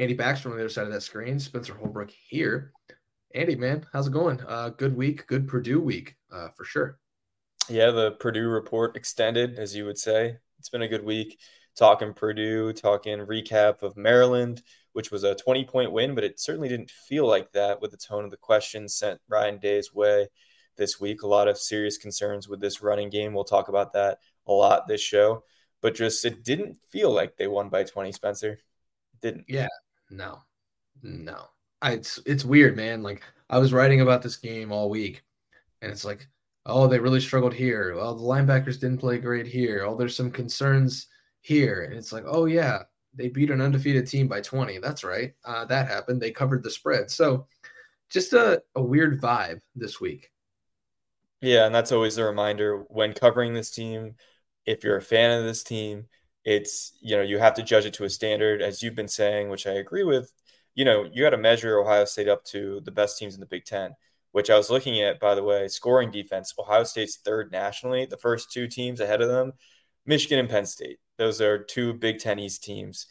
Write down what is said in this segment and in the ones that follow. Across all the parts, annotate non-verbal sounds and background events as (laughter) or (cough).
Andy Baxter on the other side of that screen, Spencer Holbrook here. Andy, man, how's it going? Uh, good week, good Purdue week uh, for sure. Yeah, the Purdue report extended, as you would say. It's been a good week talking Purdue, talking recap of Maryland, which was a 20 point win, but it certainly didn't feel like that with the tone of the questions sent Ryan Day's way this week. A lot of serious concerns with this running game. We'll talk about that a lot this show, but just it didn't feel like they won by 20, Spencer. It didn't. Yeah, no, no. I, it's it's weird, man. Like I was writing about this game all week, and it's like, oh, they really struggled here. Well, the linebackers didn't play great here. Oh, there's some concerns here, and it's like, oh yeah, they beat an undefeated team by 20. That's right. Uh, that happened. They covered the spread. So just a, a weird vibe this week. Yeah, and that's always a reminder when covering this team. If you're a fan of this team, it's you know you have to judge it to a standard, as you've been saying, which I agree with. You know, you got to measure Ohio State up to the best teams in the Big Ten, which I was looking at, by the way, scoring defense. Ohio State's third nationally. The first two teams ahead of them, Michigan and Penn State. Those are two Big Ten East teams.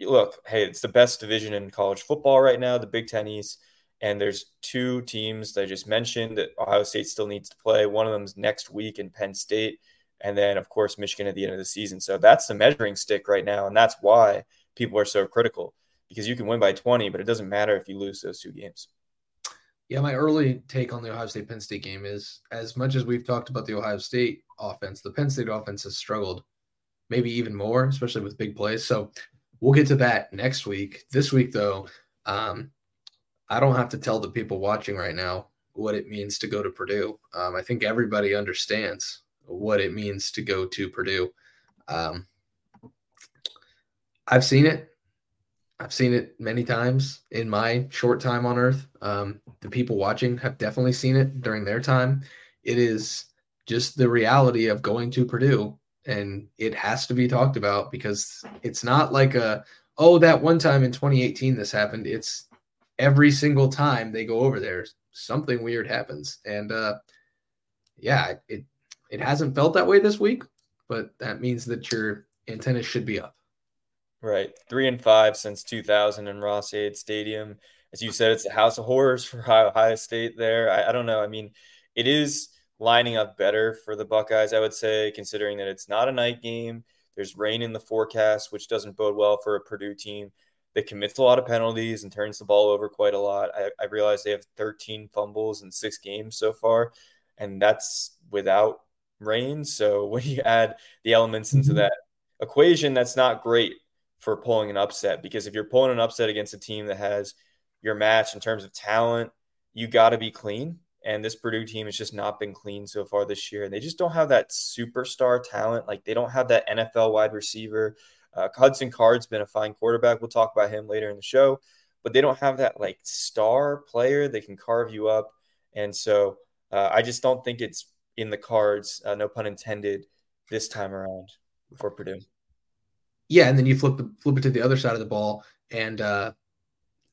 Look, hey, it's the best division in college football right now, the Big Ten East. And there's two teams that I just mentioned that Ohio State still needs to play. One of them is next week in Penn State. And then, of course, Michigan at the end of the season. So that's the measuring stick right now. And that's why people are so critical because you can win by 20, but it doesn't matter if you lose those two games. Yeah, my early take on the Ohio State Penn State game is as much as we've talked about the Ohio State offense, the Penn State offense has struggled maybe even more, especially with big plays. So we'll get to that next week. This week, though, um, I don't have to tell the people watching right now what it means to go to Purdue. Um, I think everybody understands what it means to go to Purdue. Um, I've seen it. I've seen it many times in my short time on earth. Um, the people watching have definitely seen it during their time. It is just the reality of going to Purdue, and it has to be talked about because it's not like a, oh, that one time in 2018 this happened. It's every single time they go over there, something weird happens. And uh, yeah, it it hasn't felt that way this week, but that means that your antenna should be up. Right. Three and five since 2000 in Ross-Ade Stadium. As you said, it's a house of horrors for (laughs) Ohio State there. I, I don't know. I mean, it is lining up better for the Buckeyes, I would say, considering that it's not a night game. There's rain in the forecast, which doesn't bode well for a Purdue team that commits a lot of penalties and turns the ball over quite a lot. I, I realize they have 13 fumbles in six games so far, and that's without rain. So (laughs) when you add the elements into that equation, that's not great for pulling an upset because if you're pulling an upset against a team that has your match in terms of talent, you got to be clean. And this Purdue team has just not been clean so far this year. And they just don't have that superstar talent. Like they don't have that NFL wide receiver. Uh, Hudson Card's been a fine quarterback. We'll talk about him later in the show, but they don't have that like star player that can carve you up. And so uh, I just don't think it's in the cards, uh, no pun intended, this time around for Purdue. Yeah, and then you flip the, flip it to the other side of the ball, and uh,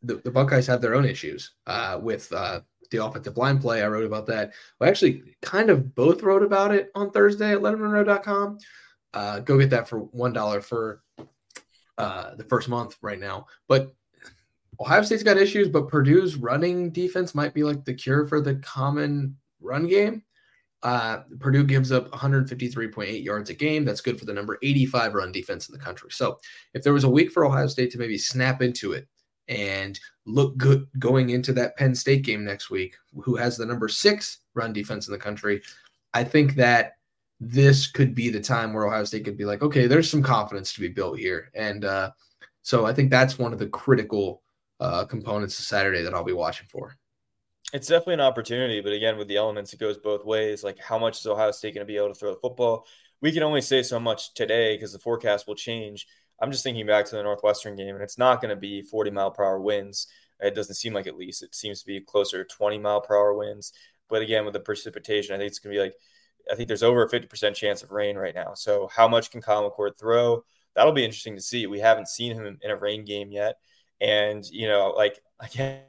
the, the Buckeyes have their own issues uh, with uh, the offensive line play. I wrote about that. I actually kind of both wrote about it on Thursday at lettermenrow.com. Uh, go get that for one dollar for uh, the first month right now. But Ohio State's got issues, but Purdue's running defense might be like the cure for the common run game. Uh, Purdue gives up 153.8 yards a game. That's good for the number 85 run defense in the country. So if there was a week for Ohio State to maybe snap into it and look good going into that Penn State game next week, who has the number six run defense in the country, I think that this could be the time where Ohio State could be like, okay, there's some confidence to be built here. And uh, so I think that's one of the critical uh, components of Saturday that I'll be watching for. It's definitely an opportunity, but again, with the elements, it goes both ways. Like, how much is Ohio State going to be able to throw the football? We can only say so much today because the forecast will change. I'm just thinking back to the Northwestern game, and it's not going to be 40 mile per hour winds. It doesn't seem like at least. It seems to be closer to 20 mile per hour winds. But again, with the precipitation, I think it's going to be like, I think there's over a 50% chance of rain right now. So, how much can Kyle McCord throw? That'll be interesting to see. We haven't seen him in a rain game yet. And, you know, like, (laughs) again,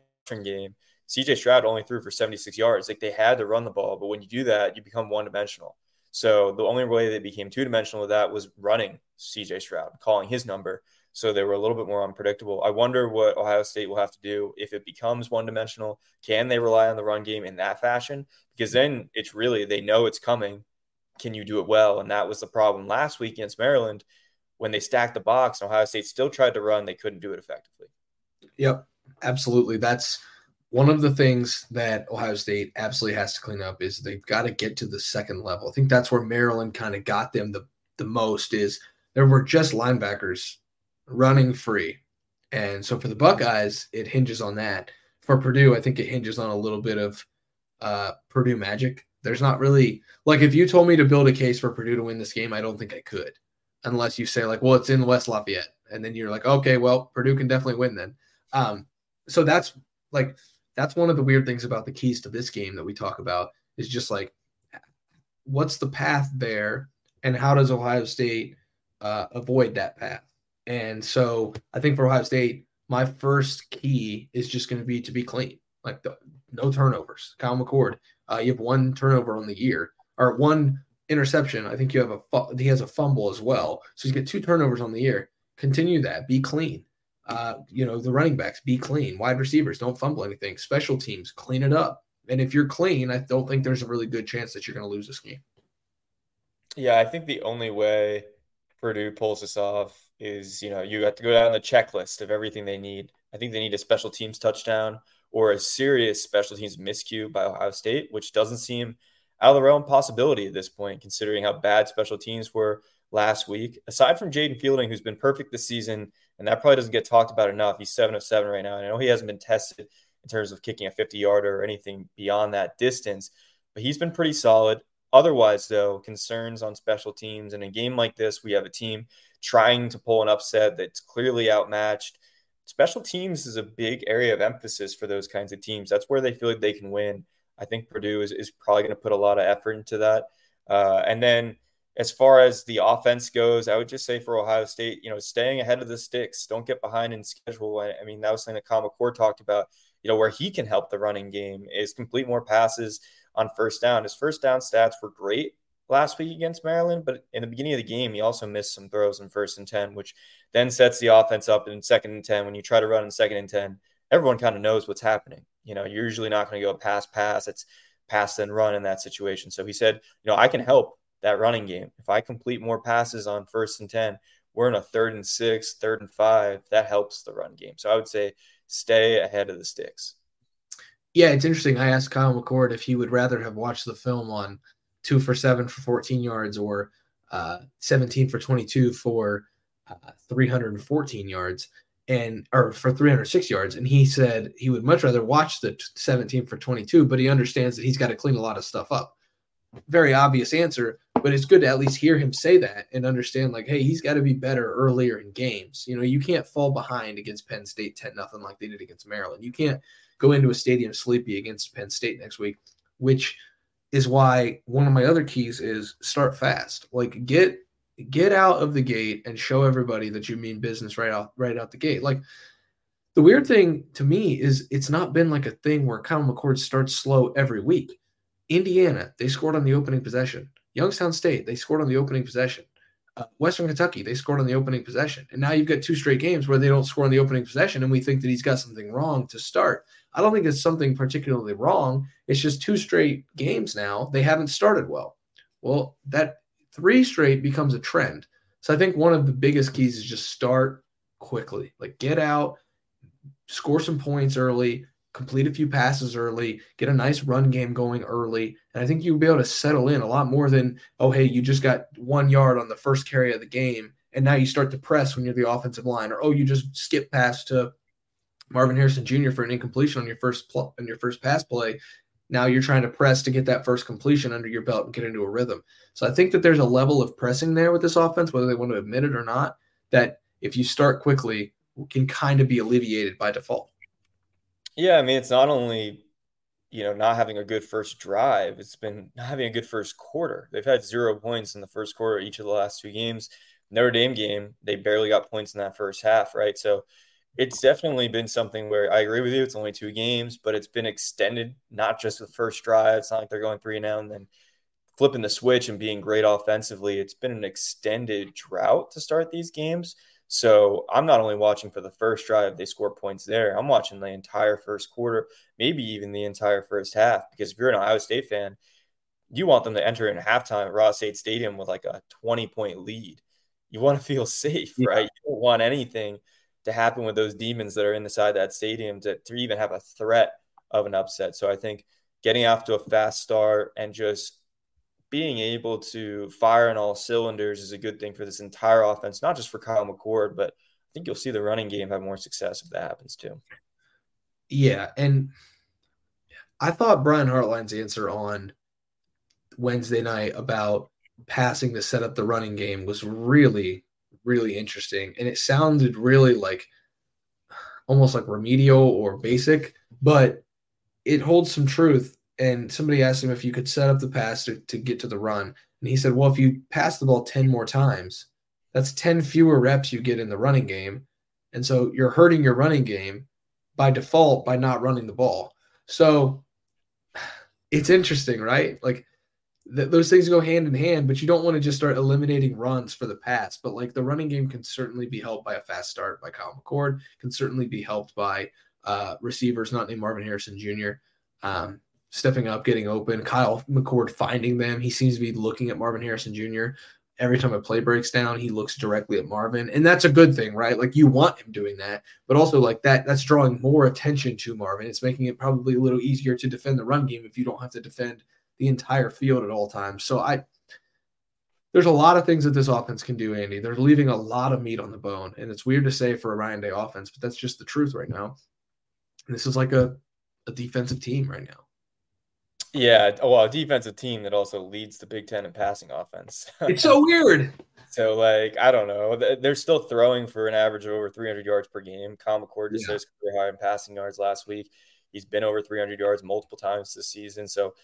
game, CJ Stroud only threw for 76 yards. Like they had to run the ball, but when you do that, you become one dimensional. So the only way they became two dimensional with that was running CJ Stroud, calling his number. So they were a little bit more unpredictable. I wonder what Ohio State will have to do if it becomes one dimensional. Can they rely on the run game in that fashion? Because then it's really, they know it's coming. Can you do it well? And that was the problem last week against Maryland when they stacked the box and Ohio State still tried to run, they couldn't do it effectively. Yep, absolutely. That's one of the things that Ohio State absolutely has to clean up is they've got to get to the second level. I think that's where Maryland kind of got them the, the most is there were just linebackers running free. And so for the Buckeyes, it hinges on that. For Purdue, I think it hinges on a little bit of uh, Purdue magic. There's not really like if you told me to build a case for Purdue to win this game, I don't think I could, unless you say like, well, it's in West Lafayette, and then you're like, okay, well, Purdue can definitely win then. Um, so that's like that's one of the weird things about the keys to this game that we talk about is just like what's the path there and how does ohio state uh, avoid that path? And so i think for ohio state my first key is just going to be to be clean like the, no turnovers. Kyle mccord uh, you have one turnover on the year or one interception. I think you have a he has a fumble as well. So you get two turnovers on the year. Continue that. Be clean uh, you know, the running backs be clean, wide receivers don't fumble anything, special teams clean it up. And if you're clean, I don't think there's a really good chance that you're going to lose this game. Yeah, I think the only way Purdue pulls this off is, you know, you have to go down the checklist of everything they need. I think they need a special teams touchdown or a serious special teams miscue by Ohio State, which doesn't seem out of the realm possibility at this point, considering how bad special teams were last week. Aside from Jayden Fielding, who's been perfect this season, and that probably doesn't get talked about enough. He's seven of seven right now. And I know he hasn't been tested in terms of kicking a 50 yarder or anything beyond that distance, but he's been pretty solid. Otherwise, though, concerns on special teams. In a game like this, we have a team trying to pull an upset that's clearly outmatched. Special teams is a big area of emphasis for those kinds of teams. That's where they feel like they can win. I think Purdue is, is probably going to put a lot of effort into that. Uh, and then as far as the offense goes, I would just say for Ohio State, you know, staying ahead of the sticks, don't get behind in schedule. I, I mean, that was something that Kyle McCord talked about, you know, where he can help the running game is complete more passes on first down. His first down stats were great last week against Maryland, but in the beginning of the game, he also missed some throws in first and 10, which then sets the offense up in second and 10. When you try to run in second and 10, everyone kind of knows what's happening. You know, you're usually not going to go pass, pass. It's pass then run in that situation. So he said, you know, I can help that running game. If I complete more passes on first and 10, we're in a third and six, third and five. That helps the run game. So I would say stay ahead of the sticks. Yeah, it's interesting. I asked Kyle McCord if he would rather have watched the film on two for seven for 14 yards or uh, 17 for 22 for uh, 314 yards and or for 306 yards and he said he would much rather watch the 17 for 22 but he understands that he's got to clean a lot of stuff up very obvious answer but it's good to at least hear him say that and understand like hey he's got to be better earlier in games. You know you can't fall behind against penn state 10 nothing like they did against maryland. You can't go into a stadium sleepy against penn state next week which is why one of my other keys is start fast. Like get get out of the gate and show everybody that you mean business right out right out the gate. Like the weird thing to me is it's not been like a thing where Kyle McCord starts slow every week. Indiana, they scored on the opening possession. Youngstown State, they scored on the opening possession. uh, Western Kentucky, they scored on the opening possession. And now you've got two straight games where they don't score on the opening possession, and we think that he's got something wrong to start. I don't think it's something particularly wrong. It's just two straight games now. They haven't started well. Well, that three straight becomes a trend. So I think one of the biggest keys is just start quickly. Like get out, score some points early, complete a few passes early, get a nice run game going early. And I think you'll be able to settle in a lot more than, oh, hey, you just got one yard on the first carry of the game. And now you start to press when you're the offensive line, or oh, you just skip pass to Marvin Harrison Jr. for an incompletion on your first pl- on your first pass play. Now you're trying to press to get that first completion under your belt and get into a rhythm. So I think that there's a level of pressing there with this offense, whether they want to admit it or not, that if you start quickly, can kind of be alleviated by default. Yeah, I mean, it's not only you know not having a good first drive; it's been not having a good first quarter. They've had zero points in the first quarter each of the last two games. Notre Dame game, they barely got points in that first half, right? So it's definitely been something where I agree with you. It's only two games, but it's been extended, not just the first drive. It's not like they're going three now and then flipping the switch and being great offensively. It's been an extended drought to start these games. So I'm not only watching for the first drive, they score points there. I'm watching the entire first quarter, maybe even the entire first half. Because if you're an Ohio State fan, you want them to enter in halftime at Ross-Ade Stadium with like a 20 point lead. You want to (laughs) feel safe, yeah. right? You don't want anything to happen with those demons that are inside that stadium to, to even have a threat of an upset. So I think getting off to a fast start and just being able to fire on all cylinders is a good thing for this entire offense, not just for Kyle McCord, but I think you'll see the running game have more success if that happens too. Yeah. And I thought Brian Hartline's answer on Wednesday night about passing to set up the running game was really, really interesting. And it sounded really like almost like remedial or basic, but it holds some truth and somebody asked him if you could set up the pass to, to get to the run. And he said, Well, if you pass the ball 10 more times, that's 10 fewer reps you get in the running game. And so you're hurting your running game by default by not running the ball. So it's interesting, right? Like th- those things go hand in hand, but you don't want to just start eliminating runs for the pass. But like the running game can certainly be helped by a fast start by Kyle McCord, can certainly be helped by uh, receivers not named Marvin Harrison Jr. Um, stepping up, getting open. Kyle McCord finding them. He seems to be looking at Marvin Harrison Jr. Every time a play breaks down, he looks directly at Marvin, and that's a good thing, right? Like you want him doing that, but also like that that's drawing more attention to Marvin. It's making it probably a little easier to defend the run game if you don't have to defend the entire field at all times. So I there's a lot of things that this offense can do, Andy. They're leaving a lot of meat on the bone. And it's weird to say for a Ryan Day offense, but that's just the truth right now. And this is like a, a defensive team right now. Yeah, oh, well, a defensive team that also leads the Big Ten in passing offense. (laughs) it's so weird. So, like, I don't know. They're still throwing for an average of over 300 yards per game. McCord just yeah. career high in passing yards last week. He's been over 300 yards multiple times this season. So,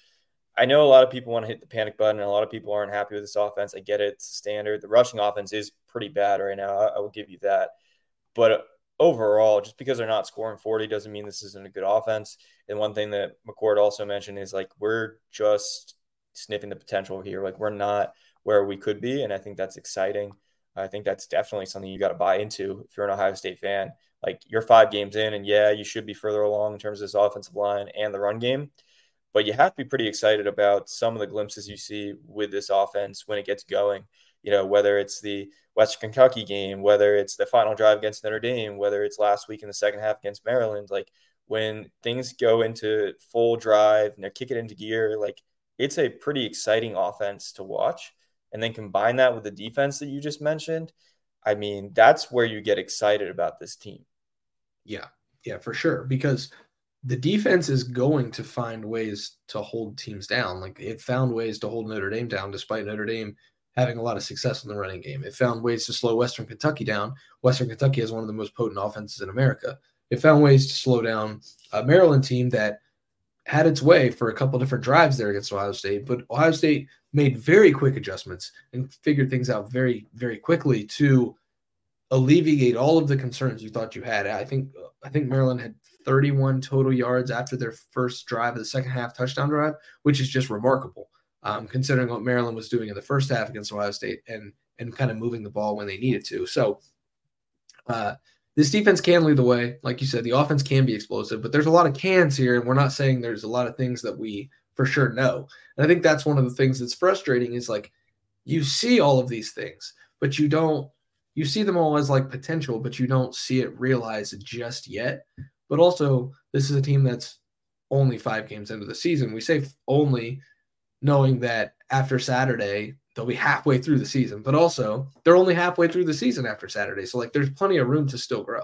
I know a lot of people want to hit the panic button, and a lot of people aren't happy with this offense. I get it; it's standard. The rushing offense is pretty bad right now. I, I will give you that. But overall, just because they're not scoring 40 doesn't mean this isn't a good offense. And one thing that McCord also mentioned is like we're just sniffing the potential here. Like we're not where we could be. And I think that's exciting. I think that's definitely something you got to buy into if you're an Ohio State fan. Like you're five games in, and yeah, you should be further along in terms of this offensive line and the run game. But you have to be pretty excited about some of the glimpses you see with this offense when it gets going. You know, whether it's the Western Kentucky game, whether it's the final drive against Notre Dame, whether it's last week in the second half against Maryland, like when things go into full drive and they kick it into gear, like it's a pretty exciting offense to watch. And then combine that with the defense that you just mentioned. I mean, that's where you get excited about this team. Yeah, yeah, for sure. Because the defense is going to find ways to hold teams down. Like it found ways to hold Notre Dame down, despite Notre Dame having a lot of success in the running game. It found ways to slow Western Kentucky down. Western Kentucky has one of the most potent offenses in America. It found ways to slow down a Maryland team that had its way for a couple different drives there against Ohio State, but Ohio State made very quick adjustments and figured things out very, very quickly to alleviate all of the concerns you thought you had. I think I think Maryland had 31 total yards after their first drive of the second half touchdown drive, which is just remarkable. um, considering what Maryland was doing in the first half against Ohio State and and kind of moving the ball when they needed to. So uh, this defense can lead the way. Like you said, the offense can be explosive, but there's a lot of cans here, and we're not saying there's a lot of things that we for sure know. And I think that's one of the things that's frustrating is like you see all of these things, but you don't you see them all as like potential, but you don't see it realized just yet. But also, this is a team that's only five games into the season. We say only knowing that after Saturday, they'll be halfway through the season, but also they're only halfway through the season after Saturday. So, like, there's plenty of room to still grow.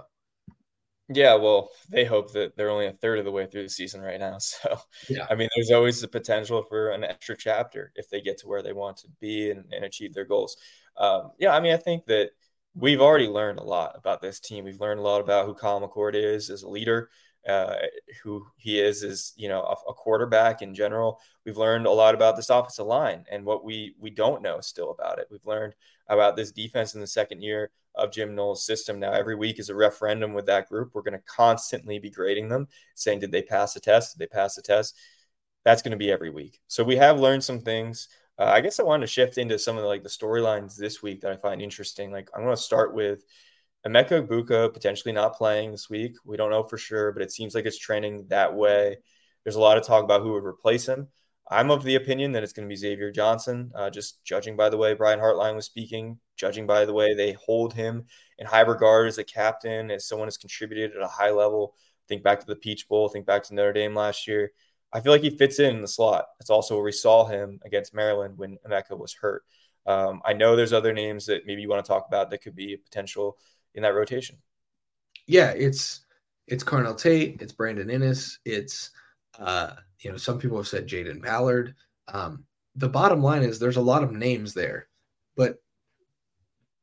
Yeah, well, they hope that they're only a third of the way through the season right now. (laughs) So, yeah, I mean, there's always the potential for an extra chapter if they get to where they want to be and, and achieve their goals. Um, yeah, I mean, I think that we've already learned a lot about this team. We've learned a lot about who Kyle McCord is as a leader, uh, who he is is you know a, a, quarterback in general. We've learned a lot about this offensive line and what we we don't know still about it. We've learned about this defense in the second year of Jim Knowles' system. Now every week is a referendum with that group. We're going to constantly be grading them, saying did they pass the test? Did they pass the test? That's going to be every week. So we have learned some things. Uh, I guess I wanted to shift into some of the, like the storylines this week that I find interesting. Like I'm going to start with Emeka Egbuka potentially not playing this week. We don't know for sure, but it seems like it's trending that way. There's a lot of talk about who would replace him. I'm of the opinion that it's going to be Xavier Johnson, uh, just judging by the way Brian Hartline was speaking, judging by the way they hold him in high regard as a captain, as someone has contributed at a high level. Think back to the Peach Bowl, think back to Notre Dame last year. I feel like he fits in, in the slot. It's also where we saw him against Maryland when Emeka was hurt. Um, I know there's other names that maybe you want to talk about that could be a potential in that rotation. Yeah, it's it's Carnell Tate, it's Brandon Inniss, it's uh, you know some people have said Jayden Ballard. Um, the bottom line is there's a lot of names there, but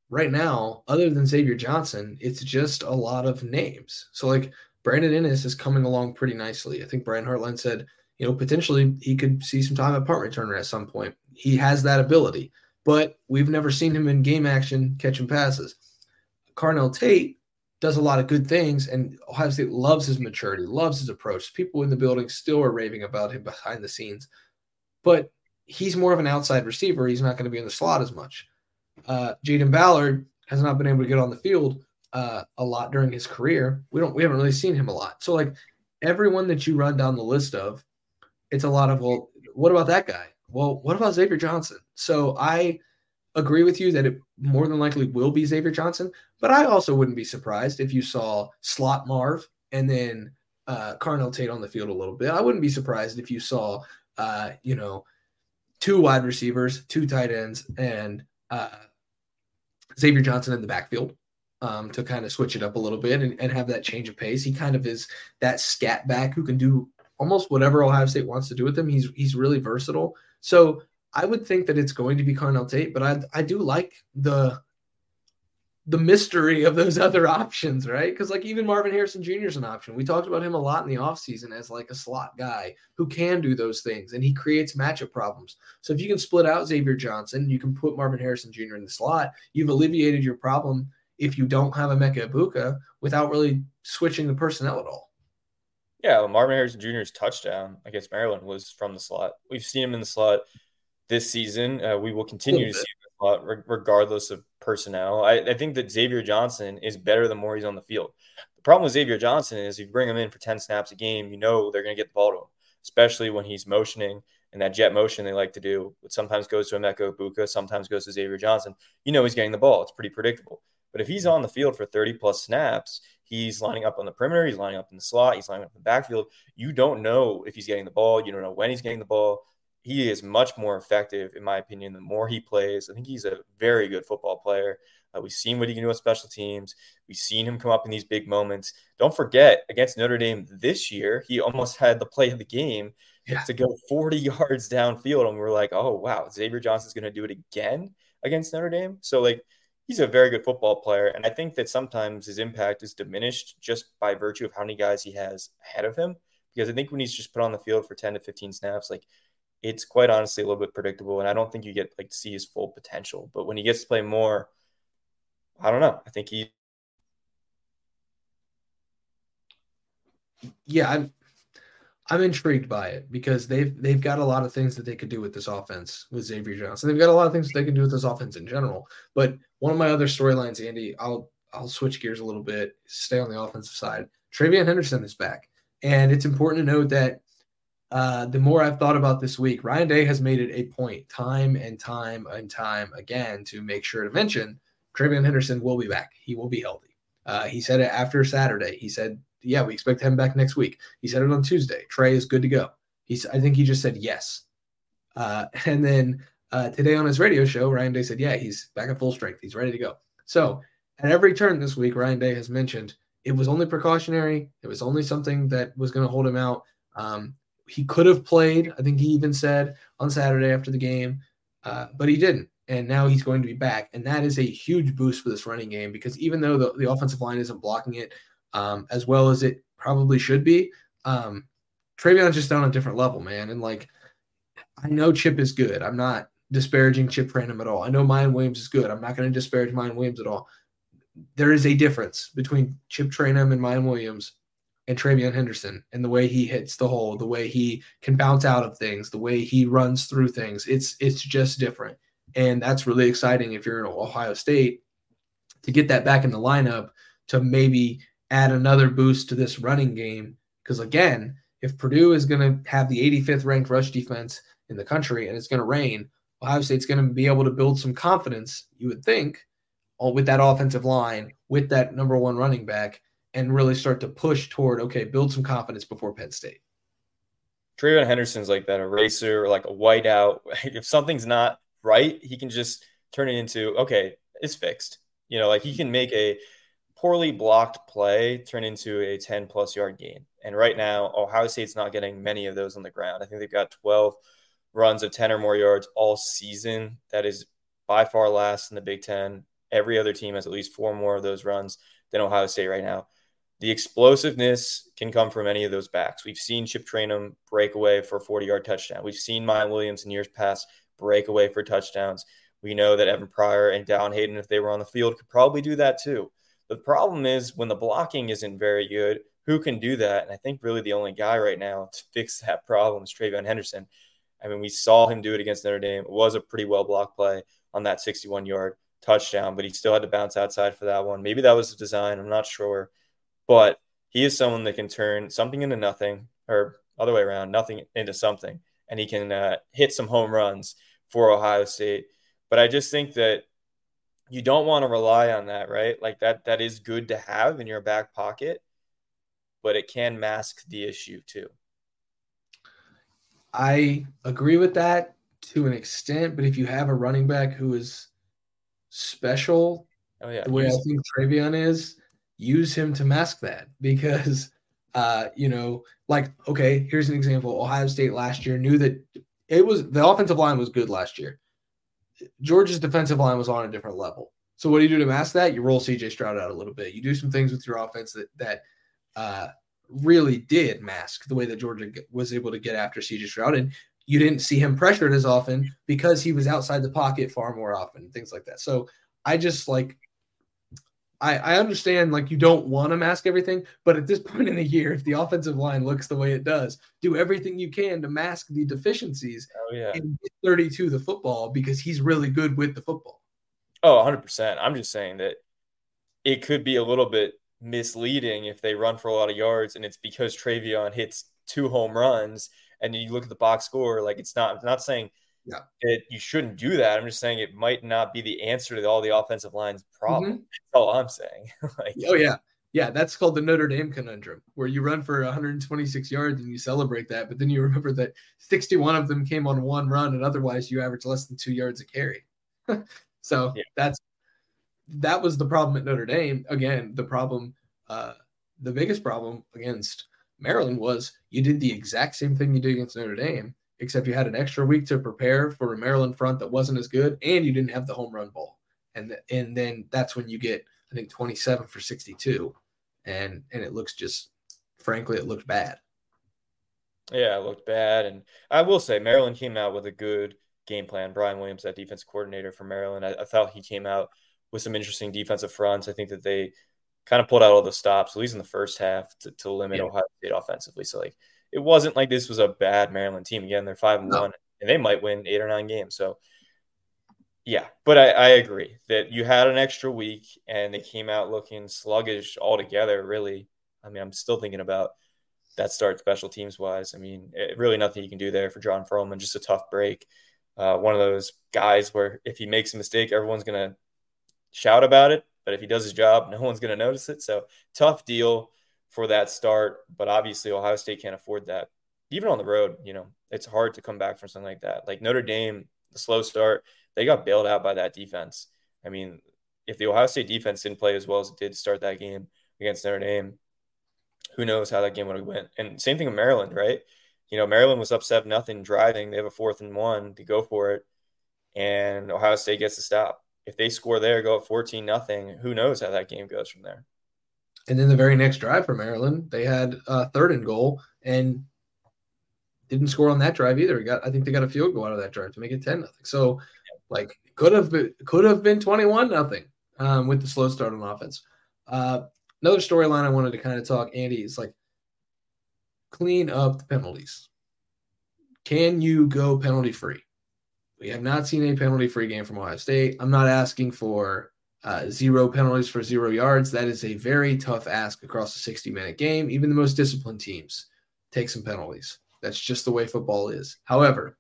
right now, other than Xavier Johnson, it's just a lot of names. So like Brandon Inniss is coming along pretty nicely. I think Brian Hartline said, you know, potentially he could see some time at punt returner at some point. He has that ability, but we've never seen him in game action catching passes. Carnell Tate does a lot of good things, and Ohio State loves his maturity, loves his approach. People in the building still are raving about him behind the scenes, but he's more of an outside receiver. He's not going to be in the slot as much. Uh, Jayden Ballard has not been able to get on the field uh, a lot during his career. We don't we haven't really seen him a lot. So like everyone that you run down the list of, it's a lot of well, what about that guy? Well, what about Xavier Johnson? So I agree with you that it more than likely will be Xavier Johnson, but I also wouldn't be surprised if you saw slot Marv and then uh, Carnell Tate on the field a little bit. I wouldn't be surprised if you saw, uh, you know, two wide receivers, two tight ends, and uh, Xavier Johnson in the backfield um, to kind of switch it up a little bit and, and have that change of pace. He kind of is that scat back who can do almost whatever Ohio State wants to do with him. He's he's really versatile. So I would think that it's going to be Carnell Tate, but I I do like the the mystery of those other (laughs) options, right? Because like even Marvin Harrison Jr. is an option. We talked about him a lot in the offseason as like a slot guy who can do those things and he creates matchup problems. So if you can split out Xavier Johnson, you can put Marvin Harrison Jr. in the slot, you've alleviated your problem if you don't have Emeka Egbuka without really switching the personnel at all. Yeah, well, Marvin Harrison Jr.'s touchdown against Maryland was from the slot. We've seen him in the slot this season. Uh, we will continue to see him in the slot re- regardless of personnel. I, I, think that Xavier Johnson is better the more he's on the field. The problem with Xavier Johnson is if you bring him in for 10 snaps a game, you know they're going to get the ball to him, especially when he's motioning and that jet motion they like to do. It sometimes goes to Emeka Egbuka, sometimes goes to Xavier Johnson. You know he's getting the ball. It's pretty predictable. But if he's on the field for 30 plus snaps, he's lining up on the perimeter, he's lining up in the slot, he's lining up in the backfield. You don't know if he's getting the ball, you don't know when he's getting the ball. He is much more effective, in my opinion, the more he plays. I think he's a very good football player. Uh, we've seen what he can do on special teams. We've seen him come up in these big moments. Don't forget, against Notre Dame this year, he almost had the play of the game yeah. to go 40 (laughs) yards downfield. And we are like, oh, wow, Xavier Johnson's going to do it again against Notre Dame. So, like, he's a very good football player. And I think that sometimes his impact is diminished just by virtue of how many guys he has ahead of him. Because I think when he's just put on the field for 10 to 15 snaps, like it's quite honestly a little bit predictable. And I don't think you get like to see his full potential. But when he gets to play more, I don't know. I think he. Yeah, I'm. I'm intrigued by it because they've they've got a lot of things that they could do with this offense with Xavier Johnson. They've got a lot of things they can do with this offense in general. But one of my other storylines, Andy, I'll I'll switch gears a little bit, stay on the offensive side. TreVeyon Henderson is back, and it's important to note that uh, the more I've thought about this week, Ryan Day has made it a point time and time and time again to make sure to mention TreVeyon Henderson will be back. He will be healthy. Uh, he said it after Saturday. He said yeah, we expect him back next week. He said it on Tuesday. Trey is good to go. He's, I think he just said yes. Uh, (laughs) and then uh, today on his radio show, Ryan Day said, yeah, he's back at full strength. He's ready to go. So at every turn this week, Ryan Day has mentioned it was only precautionary. It was only something that was going to hold him out. Um, he could have played. I think he even said on Saturday after the game, uh, but he didn't. And now he's going to be back. And that is a huge boost for this running game because even though the, the offensive line isn't blocking it, um, as well as it probably should be. Um, TreVeyon's just on a different level, man. And like, I know Chip is good. I'm not disparaging Chip Trayanum at all. I know Miyan Williams is good. I'm not going to disparage Miyan Williams at all. There is a difference between Chip Trayanum and Miyan Williams and TreVeyon Henderson and the way he hits the hole, the way he can bounce out of things, the way he runs through things. It's it's just different. And that's really exciting if you're in Ohio State to get that back in the lineup to maybe add another boost to this running game. Because again, if Purdue is going to have the 85th ranked rush defense in the country and it's going to rain, Ohio State's going to be able to build some confidence, you would think, with that offensive line, with that number one running back, and really start to push toward, okay, build some confidence before Penn State. TreVeyon Henderson's like that eraser like a whiteout. (laughs) If something's not right, he can just turn it into, okay, it's fixed. You know, like he can make a poorly blocked play turn into a 10 plus yard gain. And right now, Ohio State's not getting many of those on the ground. I think they've got 12 runs of 10 or more yards all season. That is by far last in the Big Ten. Every other team has at least four more of those runs than Ohio State right now. The explosiveness can come from any of those backs. We've seen Chip Trayanum break away for a 40 yard touchdown. We've seen Miyan Williams in years past break away for touchdowns. We know that Evan Pryor and Dallan Hayden, if they were on the field, could probably do that too. The problem is when the blocking isn't very good, who can do that? And I think really the only guy right now to (laughs) fix that problem is TreVeyon Henderson. I mean, we saw him do it against Notre Dame. It was a pretty well blocked play on that 61 yard touchdown, but he still had to bounce outside for that one. Maybe that was the design. I'm not sure. But he is someone that can turn something into nothing or other way around, nothing into something. And he can uh, hit some home runs for Ohio State. But I just think that you don't want to rely on that, right? Like that that is good to have in your back pocket, but it can mask the issue too. I agree with that to an extent, but if you have a running back who is special, oh yeah, the way I think TreVeyon is, use him to mask that (laughs) because uh, you know, like okay, here's an example. Ohio State last year knew that it was the offensive line was good last year. Georgia's defensive line was on a different level. So what do you do to mask that? You roll CJ Stroud out a little bit. You do some things with your offense that that uh, really did mask the way that Georgia was able to get after CJ Stroud, and you didn't see him pressured as often because he was outside the pocket far more often, things like that. So I just like I, I understand like you don't want to mask everything, but at this (laughs) point in the year, if the offensive line looks the way it does, do everything you can to mask the deficiencies oh, yeah. and 32 the football because he's really good with the football. Oh, 100%. I'm just saying that it could be a little bit misleading if they run for a lot of yards and it's because TreVeyon hits two home runs and you look at the box score, like it's not, I'm not saying – yeah. It, you shouldn't do that. I'm just saying it might not be the answer to all the offensive line's problem. Mm-hmm. That's all I'm saying. (laughs) like, oh yeah. Yeah, that's called the Notre Dame conundrum, where you run for 126 yards and you celebrate that, but then you remember that 61 of them came on one run, and otherwise you average less than two yards a carry. (laughs) so yeah. that's that was the problem at Notre Dame. Again, the problem, uh, the biggest problem against Maryland was you did the exact same thing you did against Notre Dame, except you had an extra week to prepare for a Maryland front that wasn't as good, and you didn't have the home run ball. And and then that's when you get I think 27 for 62, and and it looks just frankly it looked bad. Yeah, it looked bad, and I will say Maryland came out with a good game plan. Brian Williams, that defense coordinator for Maryland, I, I thought he came out with some interesting defensive fronts. I think that they kind of pulled out all the stops, at least in the first half, to, to limit yeah. Ohio State offensively. So like it wasn't like this was a bad Maryland team. Again, they're five and No. one, and they might win eight or nine games. So, yeah, but I, I agree that you had an extra week, and they came out looking sluggish altogether. Really, I mean, I'm still thinking about that start special teams wise. I mean, it, really nothing you can do there for John Ferlmann. Just a tough break. Uh, one of those guys where if he makes a mistake, everyone's gonna shout about it, but if he does his job, (laughs) no one's gonna notice it. So tough deal for that start, but obviously Ohio State can't afford that. Even on the road, you know, it's hard to come back from something like that. Like Notre Dame, the slow start, they got bailed out by that defense. I mean, if the Ohio State defense didn't play as well as it did to start that game against Notre Dame, who knows how that game would have went. And same thing with Maryland, right? You know, Maryland was up seven nothing driving. They have a fourth and one to go for it, and Ohio State gets to stop. If they score there, go up fourteen nothing. Who knows how that game goes from there? And then the very next drive for Maryland, they had a third and goal and didn't score on that drive either. Got I think they got a field goal out of that drive to make it ten nothing. So like could have been could have been twenty one nothing um, with the slow start on offense. Uh, another storyline I wanted to kind of talk, Andy, is like clean up the penalties. Can you go penalty free? We have not seen a penalty free game from Ohio State. I'm not asking for uh, zero penalties for zero yards. That is a very tough ask across a 60 minute game. Even the most disciplined teams take some penalties. That's just the way football is. However,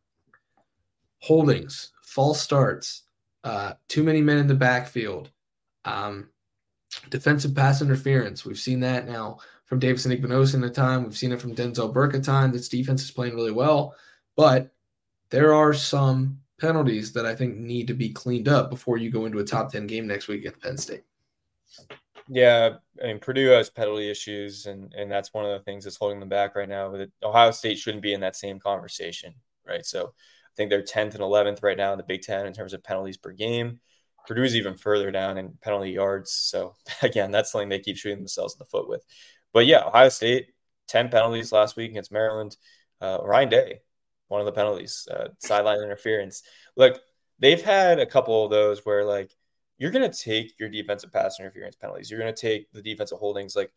holdings, false starts, uh, too many men in the backfield, um, defensive pass interference. We've seen that now from Davis and Davison Igbinosun at time. We've seen it from Denzel Burke at time. This defense is playing really well, but there are some penalties that I think need to be cleaned up before you go into a top 10 game next week at Penn State. Yeah, I mean Purdue has penalty issues, and and that's one of the things that's holding them back right now. But Ohio State shouldn't be in that same conversation, right? So I think they're tenth and eleventh right now in the Big Ten in terms of penalties per game. Purdue's even further down in penalty yards. So (laughs) again, that's something they keep shooting themselves in the foot with. But yeah, Ohio State ten penalties last week against Maryland. Uh, Ryan Day, one of the penalties, uh, sideline interference. Look, they've had a couple of those where like you're going to take your defensive pass interference penalties. You're going to take the defensive holdings. Like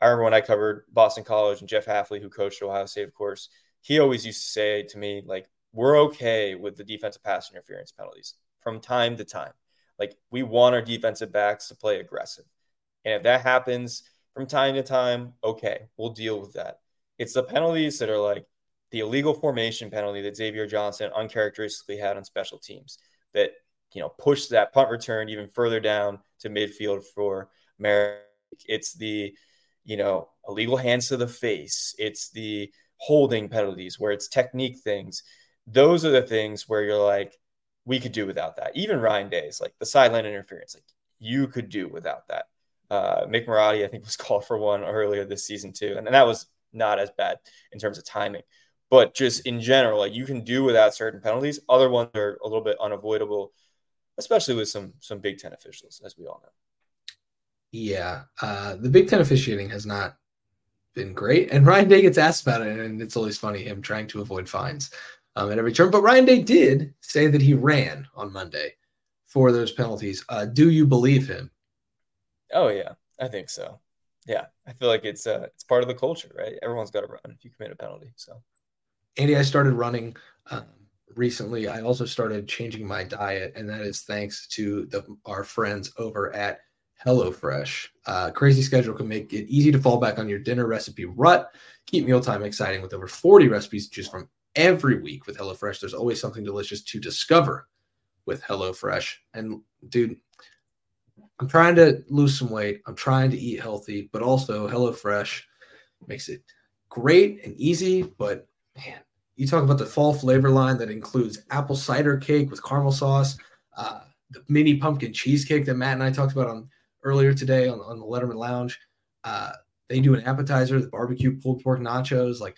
I remember when I covered Boston College and Jeff Hafley, who coached Ohio State, of course, he always used to say to me, like, we're okay with the defensive pass interference penalties from time to time. Like we want our defensive backs to play aggressive. And if that happens from time to time, okay, we'll deal with that. It's the penalties that are like the illegal formation penalty that Xavier Johnson uncharacteristically had on special teams that you know, push that punt return even further down to midfield for Merrick. It's the, you know, illegal hands to the face. It's the holding penalties where it's technique things. Those are the things where you're like, we could do without that. Even Ryan Day's like the sideline interference, like you could do without that. Uh, Mick Marotti, I think, was (laughs) called for one earlier this season too, and, and that was not as bad in terms of timing. But just in general, like you can do without certain penalties. Other ones are a little bit unavoidable especially with some some Big Ten officials, as we all know. Yeah, uh, the Big Ten officiating has not been great, and Ryan Day gets asked about it, and it's always funny him trying to avoid fines um, at every turn. But Ryan Day did say that he ran on Monday for those penalties. Uh, do you believe him? Oh yeah, I think so. Yeah, I feel like it's uh, it's part of the culture, right? Everyone's got to run if you commit a penalty. So, Andy, I started running. Um, recently i also started changing my diet and that is thanks to the, our friends over at HelloFresh. Uh, crazy schedule can make it easy to fall back on your dinner recipe rut. Keep mealtime exciting with over 40 recipes to choose from every week with HelloFresh. There's always something delicious to discover with HelloFresh. And dude, I'm trying to lose some weight. I'm trying to eat healthy, but also HelloFresh makes it great and easy. But man, you talk about the fall flavor line that includes apple cider cake with caramel sauce, uh, the mini pumpkin cheesecake that Matt and I talked about on earlier today on, on the Lettermen Lounge. Uh, they do an appetizer, the barbecue pulled pork nachos. Like,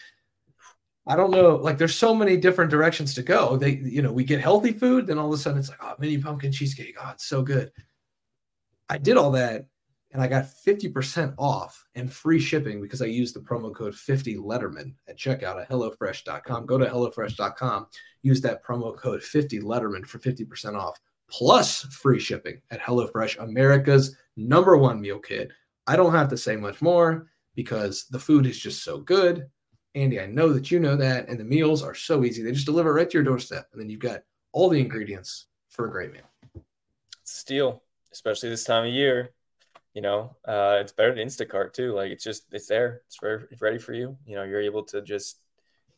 I don't know, like there's so many different directions to go. They, you know, we get healthy food, then all of a sudden it's like, oh, mini pumpkin cheesecake. Oh, it's so good. I did all that and I got 50% off and free shipping because I used the promo code 50 Lettermen at checkout at HelloFresh.com. Go to HelloFresh.com, use that promo code 50 Lettermen for 50% off, plus free shipping at HelloFresh, America's number one meal kit. I don't have to say much more because the food is just so good Andy, I know that you know that. And the meals are so easy. They just deliver right to your doorstep. And then you've got all the ingredients for a great meal. Steal, especially this time of year. You know, uh, it's better than Instacart too. Like it's just it's there. It's, re- ready for you. You know, you're able to just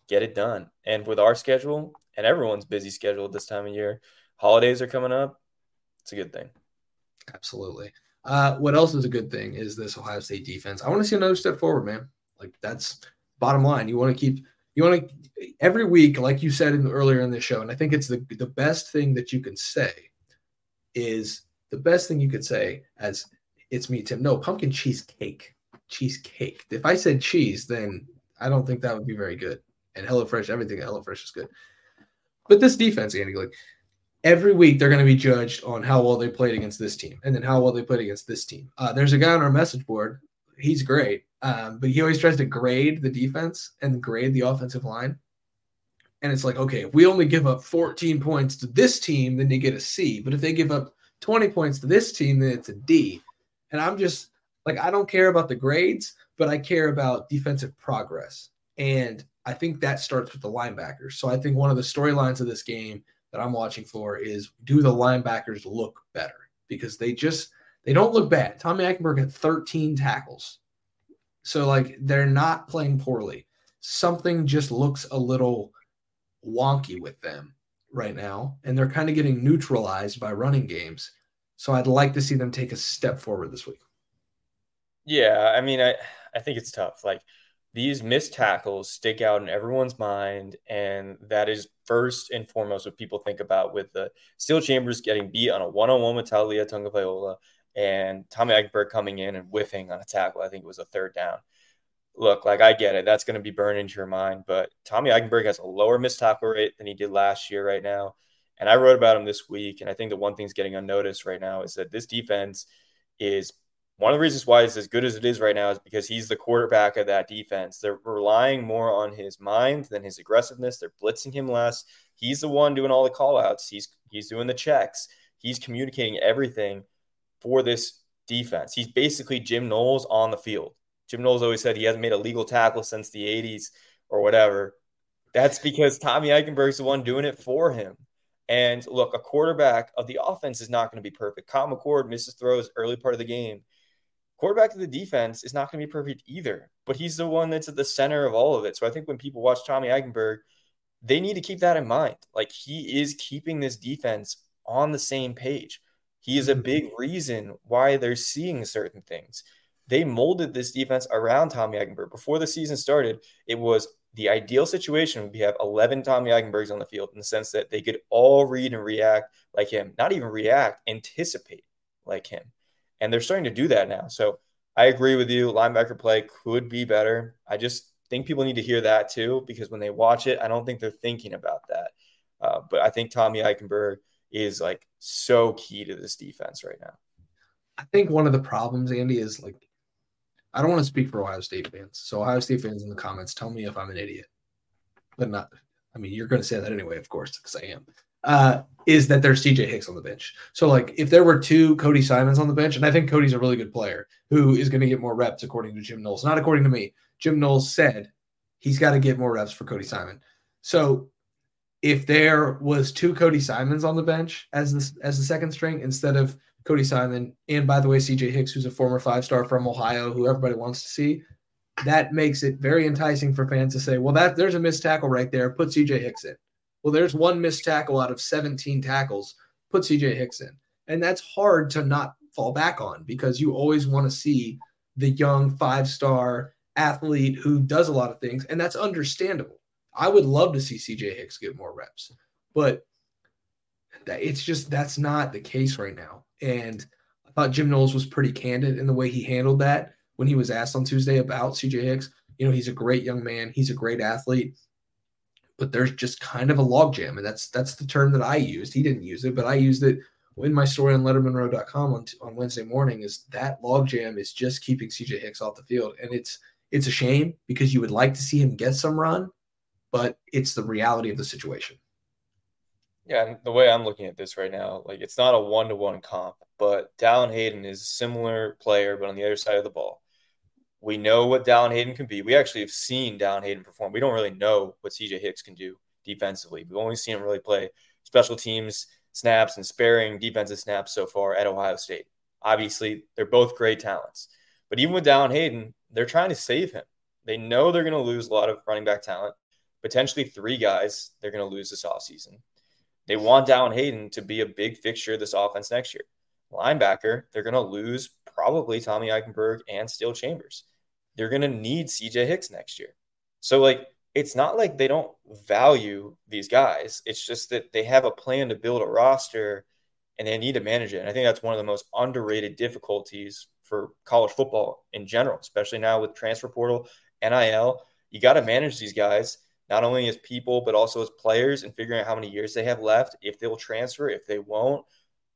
get it done. And with our schedule and everyone's busy schedule this time of year, holidays are coming up. It's a good thing. Absolutely. Uh, what else is a good thing is this Ohio State defense. I want to see another step forward, man. Like that's bottom line. You want to keep you want to every week, like you said in the, earlier in the show, and I think it's the the best thing that you can say is the best thing you could say as it's me, Tim. No, pumpkin cheesecake. Cheesecake. If I said cheese, then I don't think that would be very good. And HelloFresh, everything at HelloFresh is good. But this defense, Andy, like every week they're going to be judged on how well they played against this team and then how well they played against this team. Uh, there's a guy on our message board. He's great, um, but he always tries to grade the defense and grade the offensive line. And it's like, okay, if we only give up 14 points to this team, then they get a C. But if they give up 20 points to this team, then it's a D. And I'm just like, I don't care about the grades, but I care about defensive progress. And I think that starts with the linebackers. So I think one of the storylines of this game that I'm watching for is do the linebackers look better? Because they just they don't look bad. Tommy Eichenberg had 13 tackles. So like they're not playing poorly. Something just looks a little wonky with them right now, and they're kind of getting neutralized by running games. So I'd like to see them take a step forward this week. Yeah, I mean, I I think it's tough. Like these missed tackles stick out in everyone's mind, and that is first and foremost what people think about with the Steele Chambers getting beat on a one-on-one with Taulia Tagovailoa and Tommy Eichenberg coming in and whiffing on a tackle. I think it was a third down. Look, like I get it, that's going to be burned into your mind, but Tommy Eichenberg has a lower missed tackle rate than he did last year right now. And I wrote about him this week, and I think the one thing's getting unnoticed right now is that this defense is one of the reasons why it's as good as it is right now is because he's the quarterback of that defense. They're relying more on his mind than his aggressiveness. They're blitzing him less. He's the one doing all the callouts. He's he's doing the checks. He's communicating everything for this defense. He's basically Jim Knowles on the field. Jim Knowles always said he hasn't made a legal tackle since the 80s or whatever. That's because Tommy Eichenberg's the one doing it for him. And look, a quarterback of the offense is not going to be perfect. Kyle McCord misses throws early part of the game quarterback of the defense is not going to be perfect either, but he's the one that's at the center of all of it. So I think when people watch Tommy Eichenberg, they need to keep that in mind. Like he is keeping this defense on the same page. He is a mm-hmm. big reason why they're seeing certain things. They molded this defense around Tommy Eichenberg. Before the season started, it was the ideal situation would be have 11 Tommy Eichenbergs on the field in the sense that they could all read and react like him, not even react, anticipate like him and they're starting to do that now. So I agree with you. Linebacker play could be better. I just think people need to hear that too, because when they watch it, I don't think they're thinking about that. Uh, but I think Tommy Eichenberg is like so key to this defense right now. I think one of the problems, Andy, is like I don't want to speak for Ohio State fans. So Ohio State fans in the comments, tell me if I'm an idiot. But not I mean, you're going to say that anyway, of course, because I am uh, is that there's CJ Hicks on the bench. So, like, if there were two Cody Simons on the bench, and I think Cody's a really good player who is going to get more reps, according to Jim Knowles, not according to me. Jim Knowles said he's got to get more reps for Cody Simon. So, if there was two Cody Simons on the bench as the, as the second string instead of Cody Simon, and by the way, CJ Hicks, who's a former five star from Ohio, who everybody wants to see, that makes it very enticing for fans to say, well, that there's a missed tackle right there. Put CJ Hicks in. Well, there's one missed tackle out of 17 tackles. Put CJ Hicks in. And that's hard to not fall back on because you always want to see the young five star athlete who does a lot of things. And that's understandable. I would love to see CJ Hicks get more reps, but it's just that's not the case right now. And I thought Jim Knowles was pretty candid in the way he handled that when he was asked on Tuesday about CJ Hicks. You know, he's a great young man, he's a great athlete but there's just kind of a logjam, and that's that's the term that I used. He didn't use it, but I used it in my story on LettermenRow.com on, on Wednesday morning. Is that logjam is just keeping CJ Hicks off the field, and it's it's a shame because you would like to see him get some run, but it's the reality of the situation. Yeah, the way I'm looking at this right now, like it's not a one to one comp, but Dallan Hayden is a similar player, but on the other side of the ball. We know what Dallan Hayden can be. We actually have seen Dallan Hayden perform. We don't really know what CJ Hicks can do defensively. We've only seen him really play special teams snaps and sparing defensive snaps so far at Ohio State. Obviously, they're both great talents. But even with Dallan Hayden, they're trying to save him. They know they're going to lose a lot of running back talent, potentially three guys they're going to lose this offseason. They want Dallan Hayden to be a big fixture of this offense next year. Linebacker, they're going to lose probably Tommy Eichenberg and Steele Chambers. They're going to need CJ Hicks next year. So, like, it's not like they don't value these guys. It's just that they have a plan to build a roster and they need to manage it. And I think that's one of the most underrated difficulties for college football in general, especially now with transfer portal, NIL. You got to manage these guys not only as people but also as players and figuring out how many years they have left, if they will transfer, if they won't,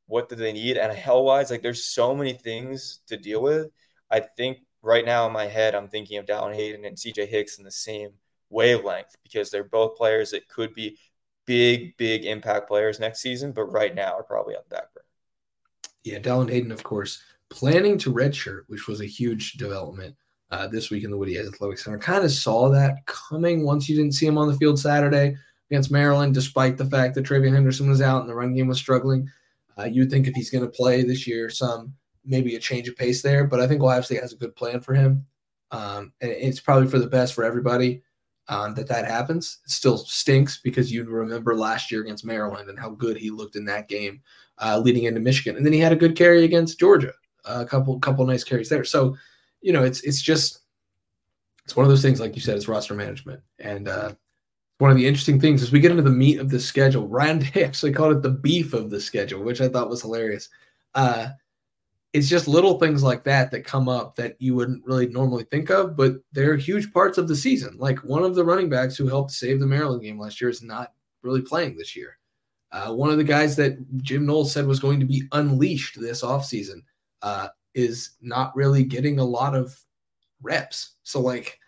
what do they need, and hell wise, like there's so many things to deal with. I think right now in my head, I'm thinking of Dallan Hayden and CJ Hicks in the same wavelength because they're both players that could be big, big impact players next season, but right now are probably on the back burner. Yeah, Dallan Hayden, of course, planning to redshirt, which was a huge development uh, this week in the Woody Athletic Center. Kind of saw that coming once you didn't see him on the field Saturday against Maryland, despite the fact that TreVeyon Henderson was out and the run game was struggling. Uh, you'd think if he's going to play this year, some maybe a change of pace there, but I think Ohio State has a good plan for him. Um, and it's probably for the best for everybody um, that that happens. It still stinks because you remember last year against Maryland and how good he looked in that game uh, leading into Michigan, and then he had a good carry against Georgia, a couple couple nice carries there. So, you know, it's it's just it's one of those things, like you said, it's roster management, and uh, one of the interesting things as we get into the meat of the schedule. Ryan (laughs) Day actually called it the beef of the schedule, which I thought was hilarious. Uh, it's just little things like that that come up that you wouldn't really normally think of, but they're huge parts of the season. Like one of the running backs who helped save the Maryland game last year is not really playing this year. Uh, one of the guys that Jim Knowles said was going to be unleashed this offseason uh, is not really getting a lot of reps. So, like,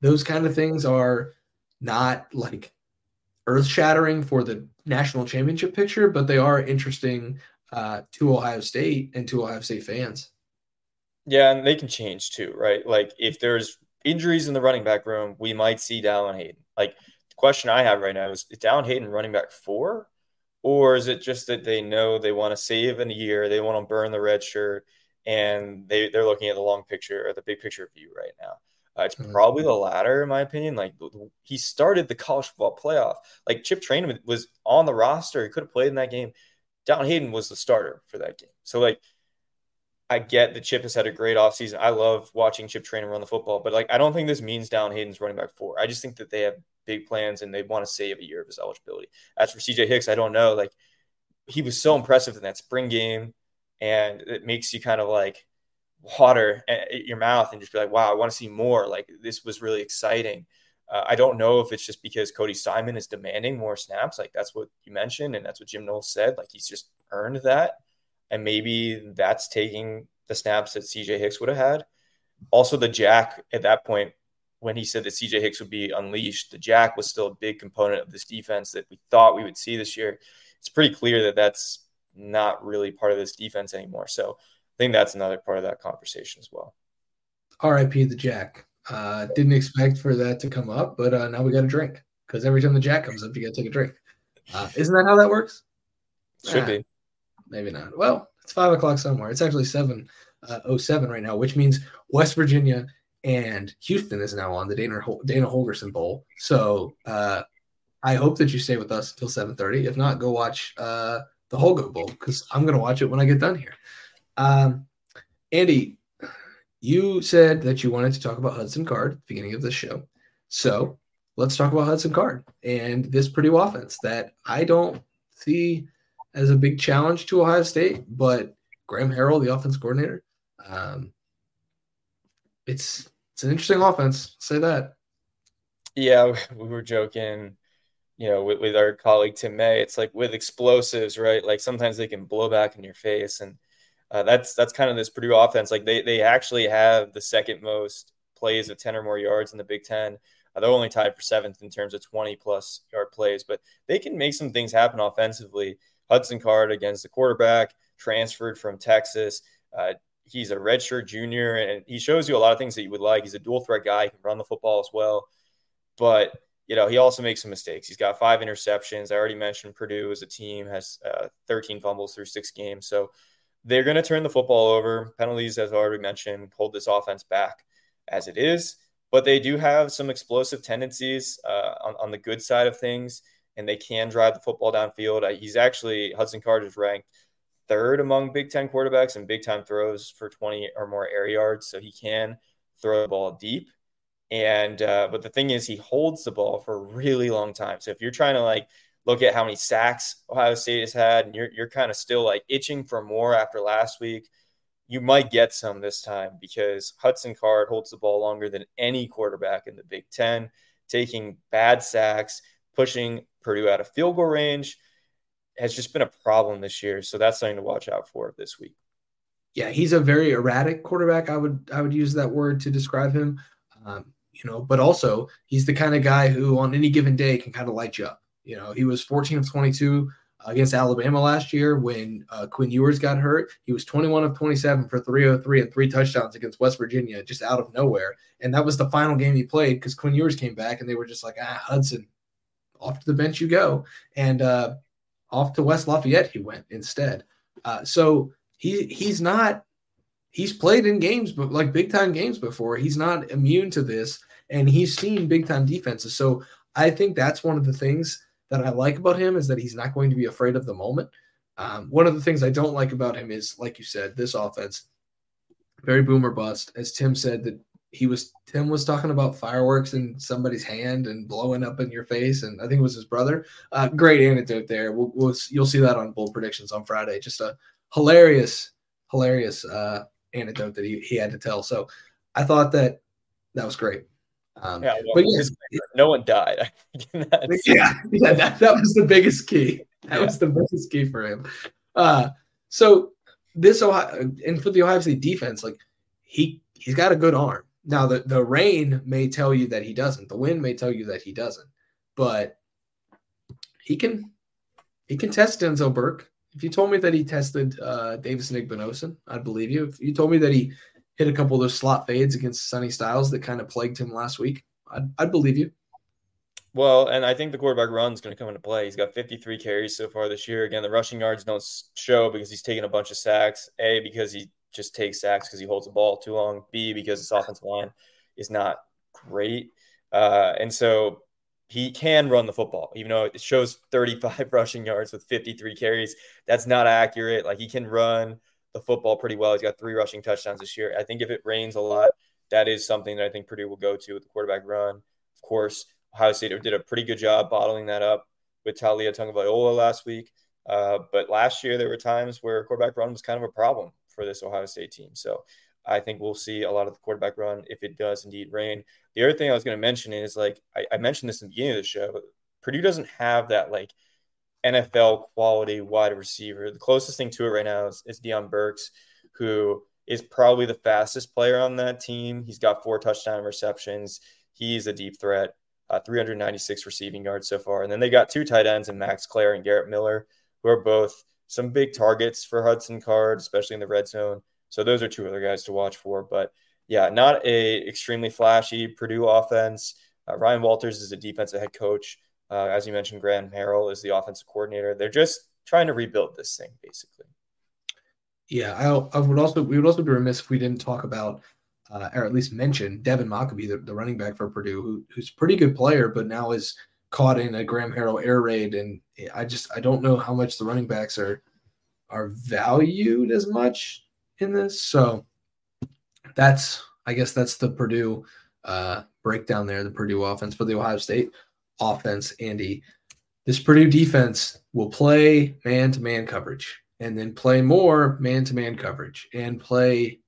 those kind of things are not like earth shattering for the national championship picture, but they are interesting uh, to Ohio State and to Ohio State fans. Yeah, and they can change too, right? Like if there's injuries in the running back room, we might see Dallan Hayden. Like the question I have right now is, is Dallan Hayden running back four? Or is it just that they know they want to save in a year, they want to burn the red shirt, and they, they're looking at the long picture or the big picture view right now? Uh, it's mm-hmm. probably the latter, in my opinion. Like he started the college football playoff. Like Chip Trayanum was on the roster; he could have played in that game. Dallan Hayden was the starter for that game. So like I get that Chip has had a great offseason. I love watching Chip Trayanum run the football, but like I don't think this means Dallan Hayden's running back four. I just think that they have big plans and they want to save a year of his eligibility. As for CJ Hicks, I don't know. Like he was so impressive in that spring game, and it makes you kind of like water at your mouth and just be like, wow, I want to see more. Like this was really exciting. Uh, I don't know if it's just because Cody Simon is demanding more snaps. Like that's what you mentioned, and that's what Jim Knowles said. Like he's just earned that, and maybe that's taking the snaps that CJ Hicks would have had. Also, the jack at that point when he said that CJ Hicks would be unleashed, the jack was still a big component of this defense that we thought we would see this year. It's pretty clear that that's not really part of this defense anymore. So I think that's another part of that conversation as well. RIP the jack. Uh, didn't expect for that to come up, but uh, now we got a drink because every time the jack comes up, you got to take a drink. Uh, isn't that how that works? Should be. Maybe not. Well, it's five o'clock somewhere. It's actually seven uh, oh seven right now, which means West Virginia and Houston is now on the Dana Dana Holgorsen Bowl. So uh, I hope that you stay with us until seven thirty. If not, go watch uh, the Holgo Bowl because I'm going to watch it when I get done here. Um, Andy, you said that you wanted to talk about Hudson Card at the beginning of the show. So let's talk about Hudson Card and this Purdue offense that I don't see as a big challenge to Ohio State, but Graham Harrell, the offense coordinator, um, it's it's an interesting offense. Say that. Yeah, we were joking, you know, with, with our colleague Tim May. It's like with explosives, right? Like sometimes they can blow back in your face, and uh, that's that's kind of this Purdue offense. Like they they actually have the second most plays of ten or more yards in the Big Ten. Uh, they're only tied for seventh in terms of twenty plus yard plays, but they can make some things happen offensively. Hudson Card against the quarterback, transferred from Texas. Uh, he's a redshirt junior, and he shows you a lot of things that you would like. He's a dual threat guy; he can run the football as well. But you know, he also makes some mistakes. He's got five interceptions. I already mentioned Purdue as a team has uh, 13 fumbles through six games, so they're going to turn the football over. Penalties, as I already mentioned, hold this offense back as it is. But they do have some explosive tendencies uh, on, on the good side of things, and they can drive the football downfield. He's actually Hudson Card is ranked third among Big Ten quarterbacks in big time throws for 20 or more air yards. So he can throw the ball deep. And, uh, but the thing is, he holds the ball for a really long time. So if you're trying to like look at how many sacks Ohio State has had, and you're, you're kind of still like itching for more after last week, you might get some this time because Hudson Card holds the ball longer than any quarterback in the Big Ten, taking bad sacks, pushing Purdue out of field goal range has just been a problem this year. So that's something to watch out for this week. Yeah, he's a very erratic quarterback. I would I would use that word to describe him. Um, you know, but also he's the kind of guy who on any given day can kind of light you up. You know, he was 14 of 22 against Alabama last year when uh, Quinn Ewers got hurt. He was 21 of 27 for 303 and three touchdowns against West Virginia just out of nowhere. And that was the final game he played because Quinn Ewers came back and they were just like, ah, Hudson, off to the bench you go. And uh, off to West Lafayette he went instead. Uh, so he he's not he's played in games but like big time games before. He's not immune to this and he's seen big time defenses. So I think that's one of the things that I like about him is that he's not going to be afraid of the moment. Um, one of the things I don't like about him is, like you said, this offense very boomer bust. As Tim said, that he was Tim was talking about fireworks in somebody's hand and blowing up in your face, and I think it was his brother. Uh, great anecdote there. We'll, we'll, you'll see that on bold predictions on Friday. Just a hilarious, hilarious uh, anecdote that he, he had to tell. So I thought that that was great. Um, yeah, well, but yes, no one died. (laughs) yeah, yeah, that, that was the biggest key. That yeah. was the biggest key for him. Uh, so this Ohio and for the Ohio State defense, like he he's got a good arm. Now the, the rain may tell you that he doesn't. The wind may tell you that he doesn't. But he can he can test Denzel Burke. If you told me that he tested uh, Davis Igbinosun, I'd believe you. If you told me that he hit a couple of those slot fades against Sonny Styles that kind of plagued him last week, I'd, I'd believe you. Well, and I think the quarterback run is going to come into play. He's got 53 carries so far this year. Again, the rushing yards don't show because he's taking a bunch of sacks. A because he just takes sacks because he holds the ball too long. B because his offensive line is not great, uh, and so he can run the football, even though it shows 35 (laughs) rushing yards with 53 carries. That's not accurate. Like he can run the football pretty well. He's got three rushing touchdowns this year. I think if it rains a lot, that is something that I think Purdue will go to with the quarterback run. Of course, Ohio State did a pretty good job bottling that up with Taulia Tagovailoa last week. Uh, but last year, there were times where quarterback run was kind of a problem for this Ohio State team. So I think we'll see a lot of the quarterback run if it does indeed rain. The other thing I was going to mention is like I, I mentioned this in the beginning of the show. Purdue doesn't have that like NFL quality wide receiver. The closest thing to it right now is, is Deion Burks, who is probably the fastest player on that team. He's got four touchdown receptions. He's a deep threat, uh, 396 receiving yards so far. And then they got two tight ends in Max Klare and Garrett Miller, who are both some big targets for Hudson Card, especially in the red zone. So those are two other guys to watch for. But yeah, not a extremely flashy Purdue offense. Uh, Ryan Walters is a defensive head coach. Uh, as you mentioned, Graham Harrell is the offensive coordinator. They're just trying to rebuild this thing, basically. Yeah, I, I would also we would also be remiss if we didn't talk about uh, or at least mention Devin Mockobee, the, the running back for Purdue, who, who's a pretty good player, but now is caught in a Graham Harrell air raid, and I just I don't know how much the running backs are are valued as much in this. So that's I guess that's the Purdue uh, breakdown there, the Purdue offense for the Ohio State offense. Andy, this Purdue defense will play man to man coverage, and then play more man to man coverage, and play.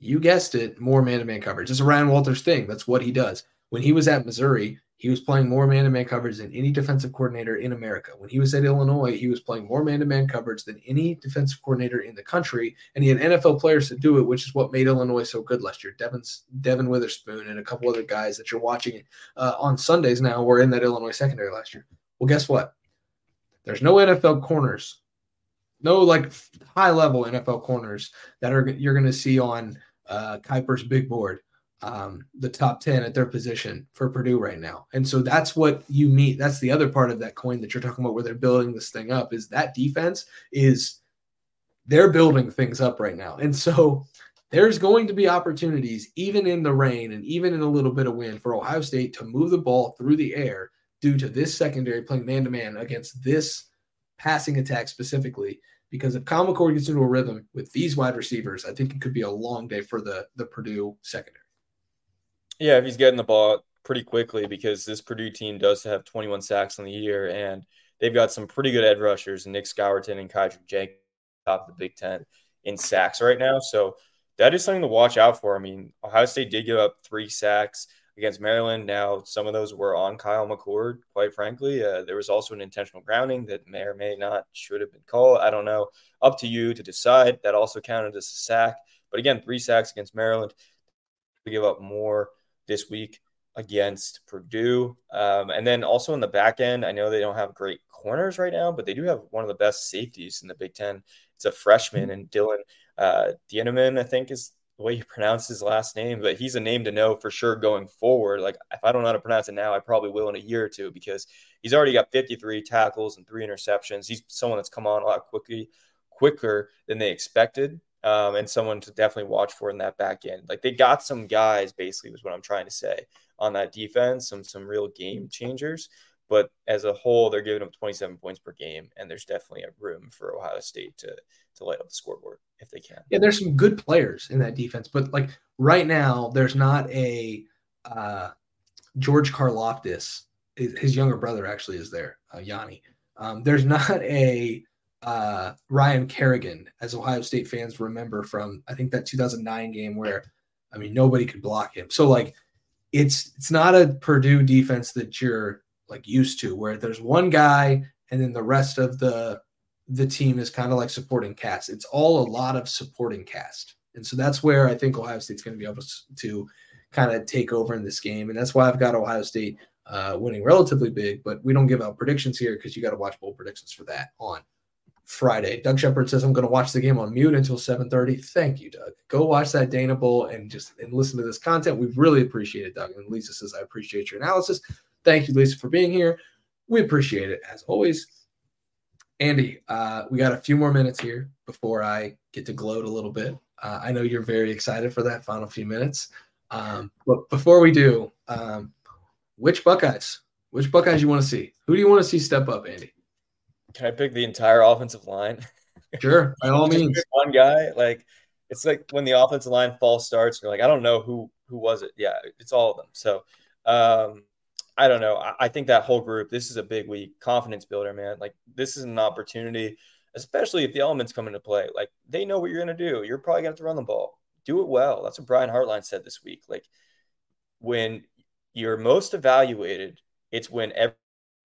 You guessed it, more man to man coverage. It's a Ryan Walters thing. That's what he does. When he was at Missouri, he was playing more man to man coverage than any defensive coordinator in America. When he was at Illinois, he was playing more man to man coverage than any defensive coordinator in the country. And he had NFL players to do it, which is what made Illinois so good last year. Devin, Devon Witherspoon and a couple other guys that you're watching uh, on Sundays now were in that Illinois secondary last year. Well, guess what? There's no NFL corners no like high level NFL corners that are you're going to see on uh, Kiper's big board, um, the top 10 at their position for Purdue right now. And so that's what you meet. That's the other part of that coin that you're talking about where they're building this thing up is that defense is they're building things up right now. And so there's going to be opportunities, even in the rain and even in a little bit of wind, for Ohio State to move the ball through the air due to this secondary playing man to man against this passing attack specifically. Because if Kyle McCord gets into a rhythm with these wide receivers, I think it could be a long day for the the Purdue secondary. Yeah, if he's getting the ball pretty quickly, because this Purdue team does have 21 sacks on the year, and they've got some pretty good edge rushers, Nic Scourton and Kydran Jenkins, top of the Big Ten in sacks right now. So that is something to watch out for. I mean, Ohio State did give up three sacks against Maryland. Now, some of those were on Kyle McCord, quite frankly. Uh, there was also an intentional grounding that may or may not should have been called. I don't know. Up to you to decide. That also counted as a sack. But again, three sacks against Maryland. We give up more this week against Purdue. Um, and then also in the back end, I know they don't have great corners right now, but they do have one of the best safeties in the Big Ten. It's a freshman, and Dylan uh, Thieneman, I think is the way you pronounce his last name, but he's a name to know for sure going forward. Like if I don't know how to pronounce it now, I probably will in a year or two because he's already got 53 tackles and three interceptions. He's someone that's come on a lot quickly, quicker than they expected. Um, and someone to definitely watch for in that back end. Like they got some guys, basically, was what I'm trying to say on that defense, some some real game changers. But as a whole, they're giving up 27 points per game, and there's definitely a room for Ohio State to to light up the scoreboard if they can. Yeah, there's some good players in that defense, but like right now, there's not a uh, George Karlaftis. His younger brother actually is there, uh, Yanni. Um, there's not a uh, Ryan Kerrigan, as Ohio State fans remember from I think that 2009 game where I mean nobody could block him. So like it's it's not a Purdue defense that you're like used to where there's one guy and then the rest of the the team is kind of like supporting cast. It's all a lot of supporting cast. And so that's where I think Ohio State's going to be able to kind of take over in this game. And that's why I've got Ohio State uh, winning relatively big, but we don't give out predictions here because you got to watch bold predictions for that on Friday. Doug Shepard says I'm going to watch the game on mute until 7:30. Thank you, Doug. Go watch that Dana Bowl and just and listen to this content. We really appreciate it, Doug. And Lisa says I appreciate your analysis. Thank you, Lisa, for being here. We appreciate it as always. Andy, uh, we got a few more minutes here before I get to gloat a little bit. Uh, I know you're very excited for that final few minutes. Um, but before we do, um, which Buckeyes? Which Buckeyes you want to see? Who do you want to see step up, Andy? Can I pick the entire offensive line? (laughs) Sure, by all means. One guy, like it's like when the offensive line fall starts, you're like, I don't know who who was it. Yeah, it's all of them. So um, I don't know. I, I think that whole group, this is a big week, confidence builder, man. Like this is an opportunity, especially if the elements come into play. Like they know what you're gonna do. You're probably gonna have to run the ball. Do it well. That's what Brian Hartline said this week. Like when you're most evaluated, it's when everything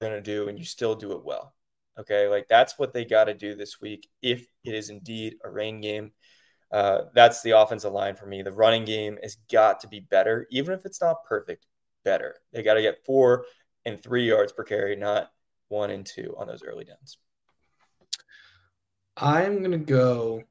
you're gonna do and you still do it well. Okay, like that's what they got to do this week if it is indeed a rain game. Uh, that's the offensive line for me. The running game has got to be better, even if it's not perfect better. They got to get four and three yards per carry, not one and two on those early downs. I'm going to go,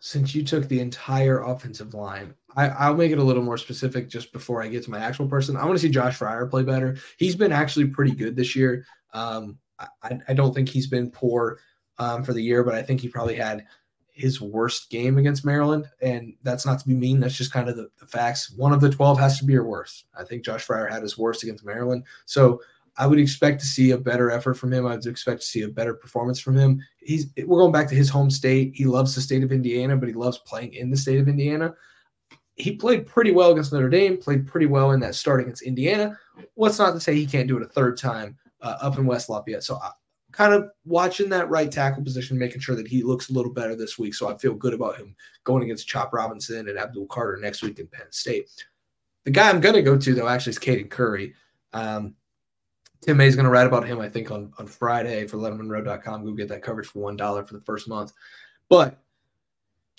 since you took the entire offensive line, I, will make it a little more specific just before I get to my actual person. I want to see Josh Fryar play better. He's been actually pretty good this year. Um, I, I, don't think he's been poor um, for the year, but I think he probably had his worst game against Maryland. And that's not to be mean. That's just kind of the, the, facts. One of the 12 has to be your worst. I think Josh Fryar had his worst against Maryland. So I would expect to see a better effort from him. I would expect to see a better performance from him. He's we're going back to his home state. He loves the state of Indiana, but he loves playing in the state of Indiana. He played pretty well against Notre Dame, played pretty well in that start against Indiana. What's not to say he can't do it a third time uh, up in West Lafayette. So I, kind of watching that right tackle position, making sure that he looks a little better this week. So I feel good about him going against Chop Robinson and Abdul Carter next week in Penn State. The guy I'm going to go to, though, actually is Caden Curry. Um, Tim May is going to write about him, I think, on, on Friday for LettermenRow.com. Go get that coverage for $1 for the first month. But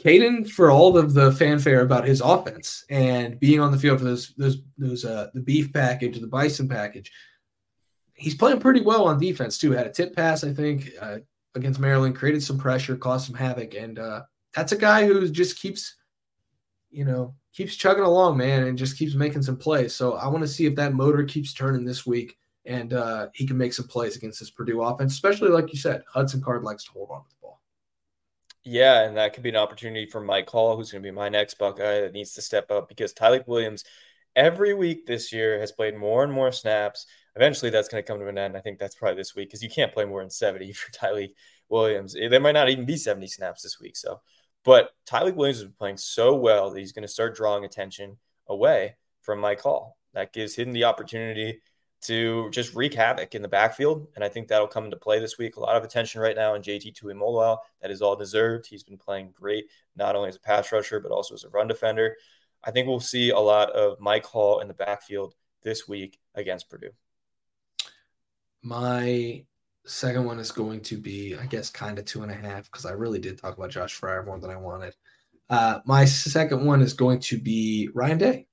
Caden, for all of the fanfare about his offense and being on the field for those, those, those, uh, the beef package, the bison package – he's playing pretty well on defense too. Had a tip pass, I think. Uh, against Maryland, created some pressure, caused some havoc, and uh, that's a guy who just keeps, you know, keeps chugging along, man, and just keeps making some plays. So I want to see if that motor keeps turning this week and uh, he can make some plays against this Purdue offense, especially like you said, Hudson Card likes to hold on to the ball. Yeah, and that could be an opportunity for Mike Hall, who's going to be my next Buckeye that needs to step up because Tyleik Williams, every week this year, has played more and more snaps. Eventually, that's going to come to an end. I think that's probably this week because you can't play more than 70 (laughs) for Tyleik Williams. There might not even be 70 snaps this week. So, but Tyleik Williams has been playing so well that he's going to start drawing attention away from Mike Hall. That gives him the opportunity to just wreak havoc in the backfield. And I think that'll come into play this week. A lot of attention right now on JT Tuimoloau. That is all deserved. He's been playing great, not only as a pass rusher, but also as a run defender. I think we'll see a lot of Mike Hall in the backfield this week against Purdue. My second one is going to be, I guess, kind of two and a half because I really did talk about Josh Fryar more than I wanted. Uh, my second one is going to be Ryan Day.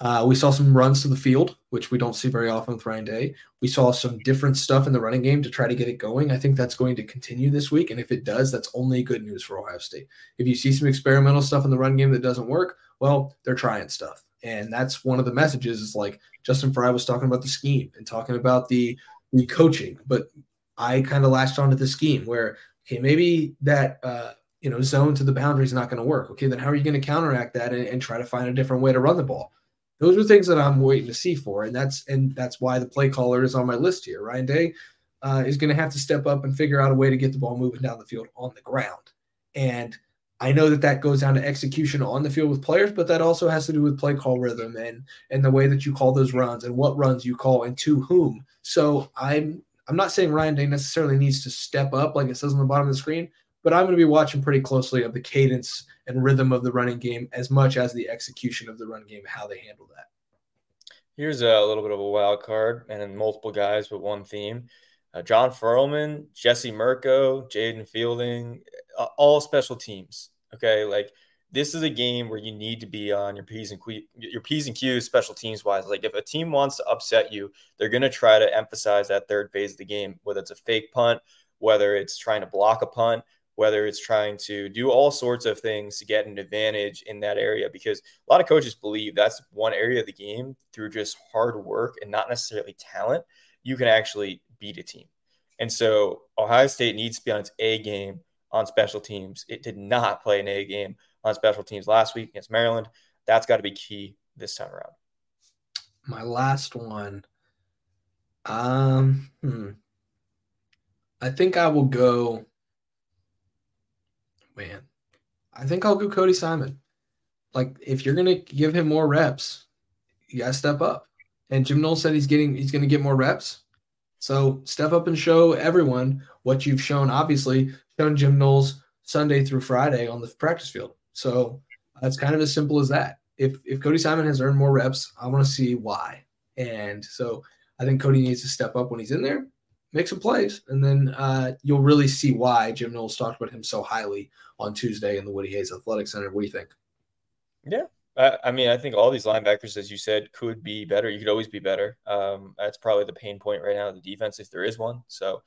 Uh, we saw some runs to the field, which we don't see very often with Ryan Day. We saw some different stuff in the running game to try to get it going. I think that's going to continue this week. And if it does, that's only good news for Ohio State. If you see some experimental stuff in the run game that doesn't work, well, they're trying stuff. And that's one of the messages is like Justin Frye was talking about the scheme and talking about the, the coaching. But I kind of latched onto the scheme where, okay, maybe that, uh, you know, zone to the boundary is not going to work. Okay, then how are you going to counteract that and, and try to find a different way to run the ball? Those are things that I'm waiting to see for, and that's and that's why the play caller is on my list here. Ryan Day uh, is going to have to step up and figure out a way to get the ball moving down the field on the ground. And I know that that goes down to execution on the field with players, but that also has to do with play call rhythm and and the way that you call those runs and what runs you call and to whom. So I'm I'm not saying Ryan Day necessarily needs to step up like it says on the bottom of the screen, but I'm going to be watching pretty closely of the cadence and rhythm of the running game as much as the execution of the run game, how they handle that. Here's a little bit of a wild card and multiple guys with one theme. Uh, John Ferlmann, Jesse Mirco, Jayden Fielding, uh, all special teams. Okay, like this is a game where you need to be on your p's and q's, your p's and q's special teams wise. Like if a team wants to upset you, they're going to try to emphasize that third phase of the game, whether it's a fake punt, whether it's trying to block a punt, whether it's trying to do all sorts of things to get an advantage in that area because a lot of coaches believe that's one area of the game through just hard work and not necessarily talent you can actually beat a team and so ohio state needs to be on its a game on special teams it did not play an a game on special teams last week against maryland that's got to be key this time around my last one um hmm. i think i will go man, I think I'll go Cody Simon. Like, if you're gonna give him more reps, you gotta step up. And Jim Knowles said he's getting he's gonna get more reps. So step up and show everyone what you've shown. Obviously, Jim Knowles Sunday through Friday on the practice field. So that's kind of as simple as that. If if Cody Simon has earned more reps, I want to see why. And so I think Cody needs to step up when he's in there make some plays, and then uh, you'll really see why Jim Knowles talked about him so highly on Tuesday in the Woody Hayes Athletic Center. What do you think? Yeah, I, I mean, I think all these linebackers, as you said, could be better. You could always be better. Um, that's probably the pain point right now, the defense, if there is one. So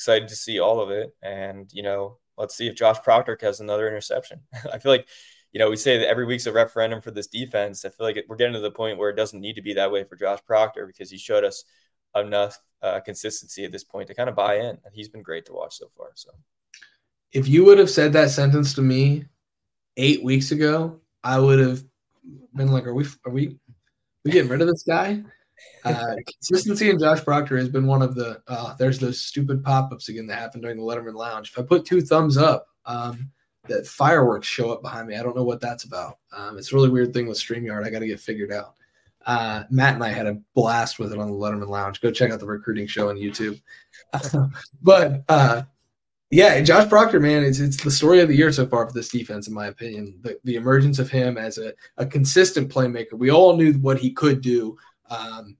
excited to see all of it, and you know, let's see if Josh Proctor has another interception. (laughs) I feel like. You know, we say that every week's a referendum for this defense. I feel like we're getting to the point where it doesn't need to be that way for Josh Proctor because he showed us enough uh, consistency at this point to kind of buy in. And he's been great to watch so far. So, if you would have said that sentence to me eight weeks ago, I would have been like, "Are we? Are we? We getting rid of this guy?" Uh, consistency in Josh Proctor has been one of the. Uh, there's those stupid pop-ups again that happened during the Lettermen Lounge. If I put two thumbs up, um, that fireworks show up behind me. I don't know what that's about. Um, it's a really weird thing with Streamyard. I got to get figured out. Uh, Matt and I had a blast with it on the Lettermen Lounge. Go check out the recruiting show on YouTube. (laughs) but uh, yeah, Josh Proctor, man, it's it's the story of the year so far for this defense, in my opinion. The, the emergence of him as a, a consistent playmaker. We all knew what he could do um,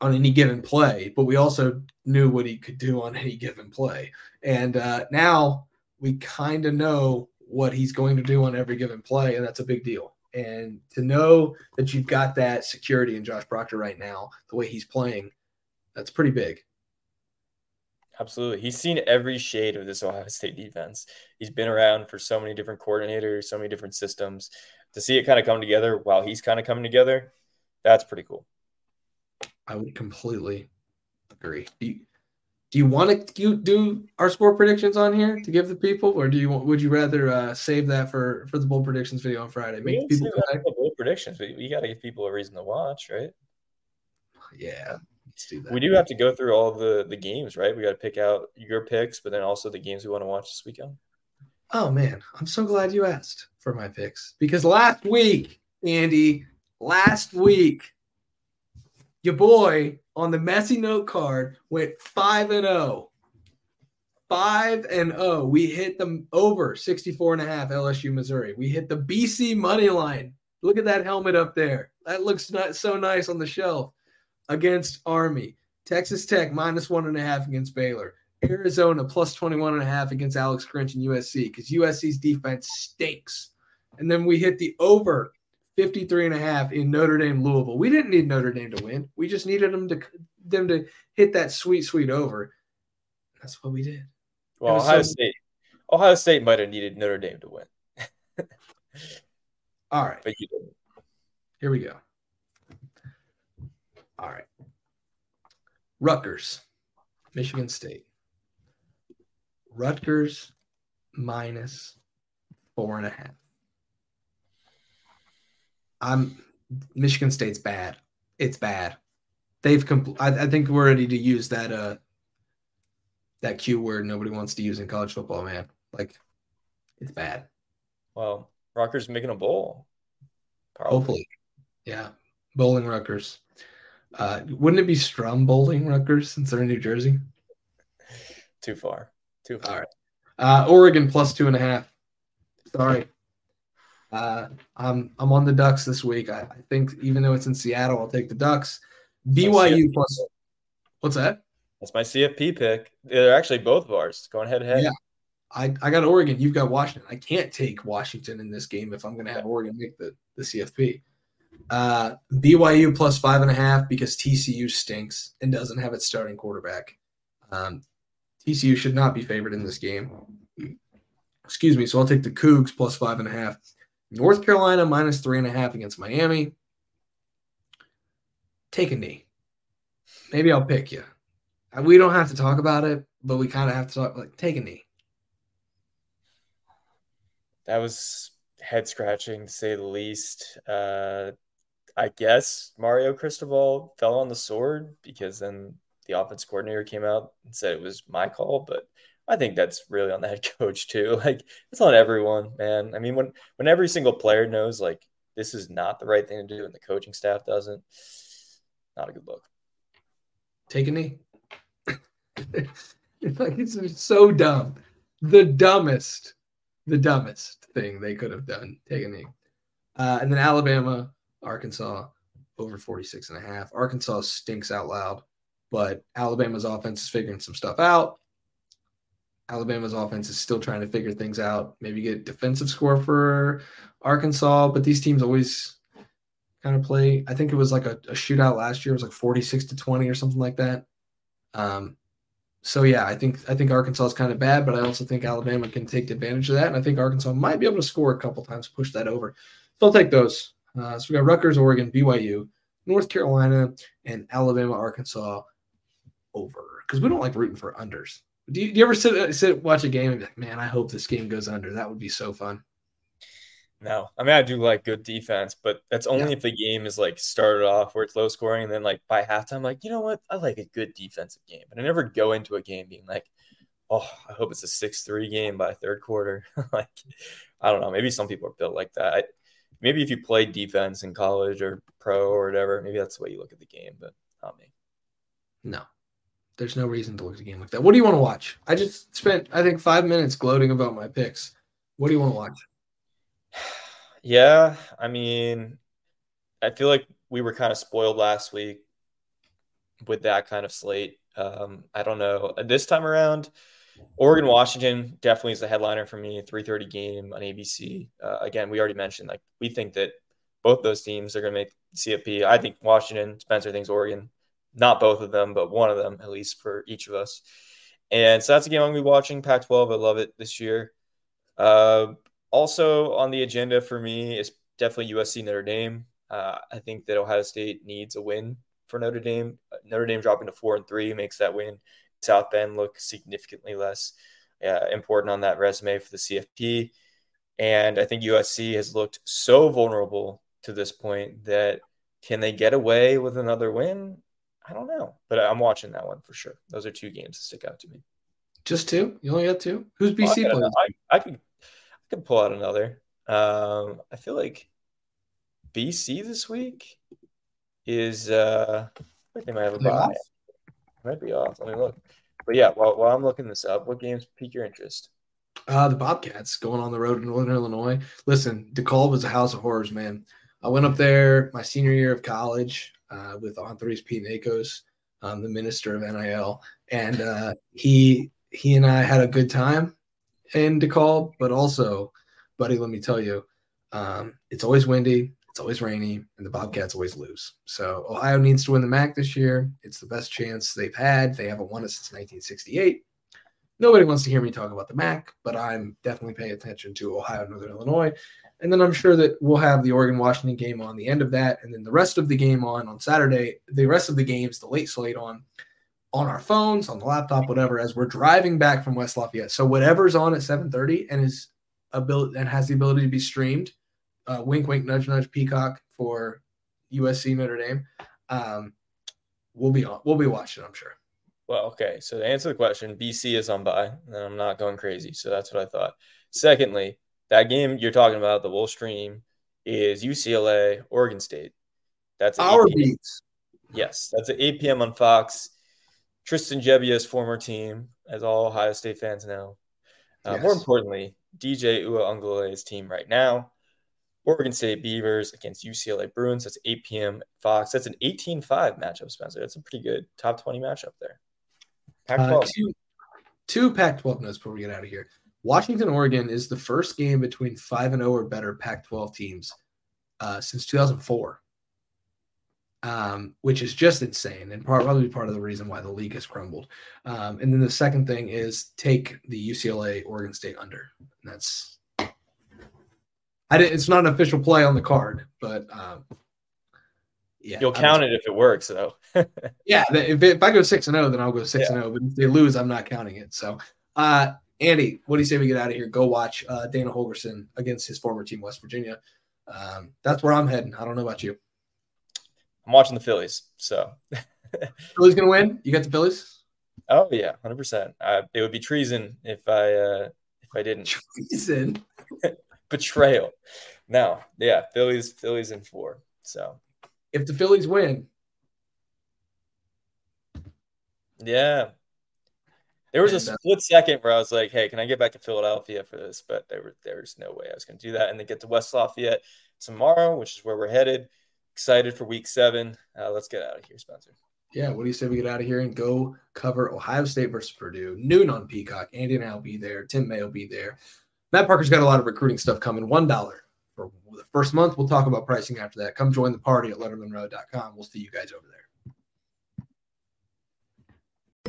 on any given play, but we also knew what he could do on any given play. And uh, now we kind of know what he's going to do on every given play, and that's a big deal. And to know that you've got that security in Josh Proctor right now, the way he's playing, that's pretty big. Absolutely. He's seen every shade of this Ohio State defense. He's been around for so many different coordinators, so many different systems. To see it kind of come together while he's kind of coming together, that's pretty cool. I would completely agree. Do you, do you want to do our score predictions on here to give the people, or do you would you rather uh, save that for for the bold predictions video on Friday? Make people bold predictions. We, we got to give people a reason to watch, right? Yeah, let's do that. We do have to go through all the the games, right? We got to pick out your picks, but then also the games we want to watch this weekend. Oh man, I'm so glad you asked for my picks because last week, Andy, last week, your boy on the messy note card went 5 and 0. 5 and 0. We hit them over 64 and a half LSU Missouri. We hit the BC money line. Look at that helmet up there. That looks not so nice on the shelf against Army. Texas Tech minus one and a half against Baylor. Arizona plus 21 and a half against Alex Grinch and USC because USC's defense stinks. And then we hit the over 53 and a half in Notre Dame Louisville. We didn't need Notre Dame to win. We just needed them to them to hit that sweet sweet over. That's what we did. Well, Ohio so, State Ohio State might have needed Notre Dame to win. All right. But you didn't. Here we go. All right. Rutgers, Michigan State. Rutgers minus four and a half. I'm Michigan State's bad. It's bad. They've compl- I, I think we're ready to use that uh that Q word nobody wants to use in college football, man. Like it's bad. Well, Rutgers making a bowl. Probably. Hopefully. Yeah. Bowling Rutgers. Uh, wouldn't it be Strum bowling Rutgers since they're in New Jersey? Too far. Too far. All right. Uh, Oregon plus two and a half. Sorry. Uh, I'm I'm on the Ducks this week. I, I, think even though it's in Seattle, I'll take the Ducks. BYU plus. What's that? That's my CFP pick. They're actually both of ours. Going head to head. Yeah. I, I got Oregon. You've got Washington. I can't take Washington in this game if I'm going to have Oregon make the, the CFP. Uh, BYU plus five and a half because TCU stinks and doesn't have its starting quarterback. Um, TCU should not be favored in this game. Excuse me. So I'll take the Cougs plus five and a half. North Carolina minus three and a half against Miami. Take a knee. Maybe I'll pick you. Uh, we don't have to talk about it, but we kind of have to talk. Like, take a knee. That was head scratching to say the least. Uh, I guess Mario Cristobal fell on the sword because then the offense coordinator came out and said it was my call, but I think that's really on the head (laughs) coach too. Like it's on everyone, man. I mean, when when every single player knows like this is not the right thing to do, and the coaching staff doesn't, not a good look. Take a knee. it's (laughs) like it's so dumb. The dumbest, the dumbest thing they could have done. Take a knee. Uh, and then Alabama, Arkansas, over 46 and a half. Arkansas stinks out loud, but Alabama's offense is figuring some stuff out. Alabama's offense is still trying to figure things out. Maybe get defensive score for Arkansas, but these teams always kind of play. I think it was like a, a shootout last year. It was like 46 to 20 or something like that. Um, so yeah, I think I think Arkansas is kind of bad, but I also think Alabama can take advantage of that, and I think Arkansas might be able to score a couple times, push that over. I'll take those. Uh, so we got Rutgers, Oregon, BYU, North Carolina, and Alabama, Arkansas over because we don't like rooting for unders. Do you, do you ever sit uh, sit watch a game and be like, man, I hope this game goes under? That would be so fun. No, I mean I do like good defense, but that's only yeah. if the game is like started off where it's low scoring, and then like by halftime, like you know what, I like a good defensive game, but I never go into a game being like, oh, I hope it's a six three game by third quarter. (laughs) like, I don't know, maybe some people are built like that. I, maybe if you play defense in college or pro or whatever, maybe that's the way you look at the game, but not me. No, there's no reason to look at a game like that. What do you want to watch? I just spent, I think, five minutes gloating about my picks. What do you want to watch? (sighs) Yeah, I mean, I feel like we were kind of spoiled last week with that kind of slate. Um, I don't know. This time around, Oregon Washington definitely is the headliner for me. 3:30 game on ABC. Uh, again, we already mentioned like we think that both those teams are going to make CFP. I think Washington. Spencer thinks Oregon not both of them, but one of them at least for each of us. And so that's a game I'm to be watching. Pac 12, I love it this year. Uh, also on the agenda for me is definitely USC Notre Dame. Uh, I think that Ohio State needs a win for Notre Dame. Notre Dame dropping to four and three makes that win South Bend look significantly less uh, important on that resume for the CFP. And I think USC has looked so vulnerable to this point that can they get away with another win? I don't know, but I'm watching that one for sure. Those are two games that stick out to me. Just two? You only got two? Who's BC well, playing? I, I, could, I could pull out another. Um, I feel like BC this week is. Uh, I think they might have a bye. Might be off. Let me look. But yeah, while, while I'm looking this up, what games pique your interest? Uh, the Bobcats going on the road in Northern Illinois. Listen, DeKalb was a house of horrors, man. I went up there my senior year of college uh, with Andres P. Nakos, um, the minister of NIL, and uh, he he and I had a good time in DeKalb, but also, buddy, let me tell you, um, it's always windy, it's always rainy, and the Bobcats always lose. So Ohio needs to win the MAC this year. It's the best chance they've had. They haven't won it since 1968. Nobody wants to hear me talk about the MAC, but I'm definitely paying attention to Ohio, Northern Illinois. And then I'm sure that we'll have the Oregon Washington game on the end of that. And then the rest of the game on on Saturday, the rest of the games, the late slate on on our phones, on the laptop, whatever, as we're driving back from West Lafayette. So whatever's on at 7:30 and is ability and has the ability to be streamed, uh, wink, wink, nudge, nudge, Peacock for USC Notre Dame. Um, we'll be on. We'll be watching. I'm sure. Well, okay. So to answer the question, BC is on by, and I'm not going crazy. So that's what I thought. Secondly, that game you're talking about, the Wolf stream, is UCLA, Oregon State. That's our beats. Yes, that's at 8 p.m. on Fox. Tristan Gebbia's former team, as all Ohio State fans know. Uh, yes. More importantly, DJ Uiagalelei's team right now. Oregon State Beavers against UCLA Bruins. That's 8 p.m. Fox. That's an 18-5 matchup, Spencer. That's a pretty good top 20 matchup there. Pac-12. Uh, two, two Pac-12 notes before we get out of here. Washington, Oregon is the first game between five and zero or better Pac-12 teams uh, since 2004, um, which is just insane and probably part of the reason why the league has crumbled. Um, and then the second thing is take the UCLA Oregon State under. And that's I didn't, it's not an official play on the card, but um, yeah, you'll count it if it works, though. (laughs) yeah, if, if I go six and zero, oh, then I'll go six and zero. But if they lose, I'm not counting it. So, uh, Andy, what do you say we get out of here? Go watch uh, Dana Holgorsen against his former team, West Virginia. Um, that's where I'm heading. I don't know about you. I'm watching the Phillies. So, (laughs) Phillies gonna win? You got the Phillies? Oh yeah, hundred percent. It would be treason if I uh, if I didn't. Treason. (laughs) Betrayal. No, yeah, Phillies. Phillies in four. So if the Phillies win. Yeah. There was a split second where I was like, "Hey, can I get back to Philadelphia for this?" But there, there was no way I was going to do that. And then get to West Lafayette tomorrow, which is where we're headed. Excited for Week Seven. Uh, let's get out of here, Spencer. Yeah, what do you say we get out of here and go cover Ohio State versus Purdue noon on Peacock? Andy and I will be there. Tim May will be there. Matt Parker's got a lot of recruiting stuff coming. One dollar for the first month. We'll talk about pricing after that. Come join the party at lettermenrow.com. We'll see you guys over there.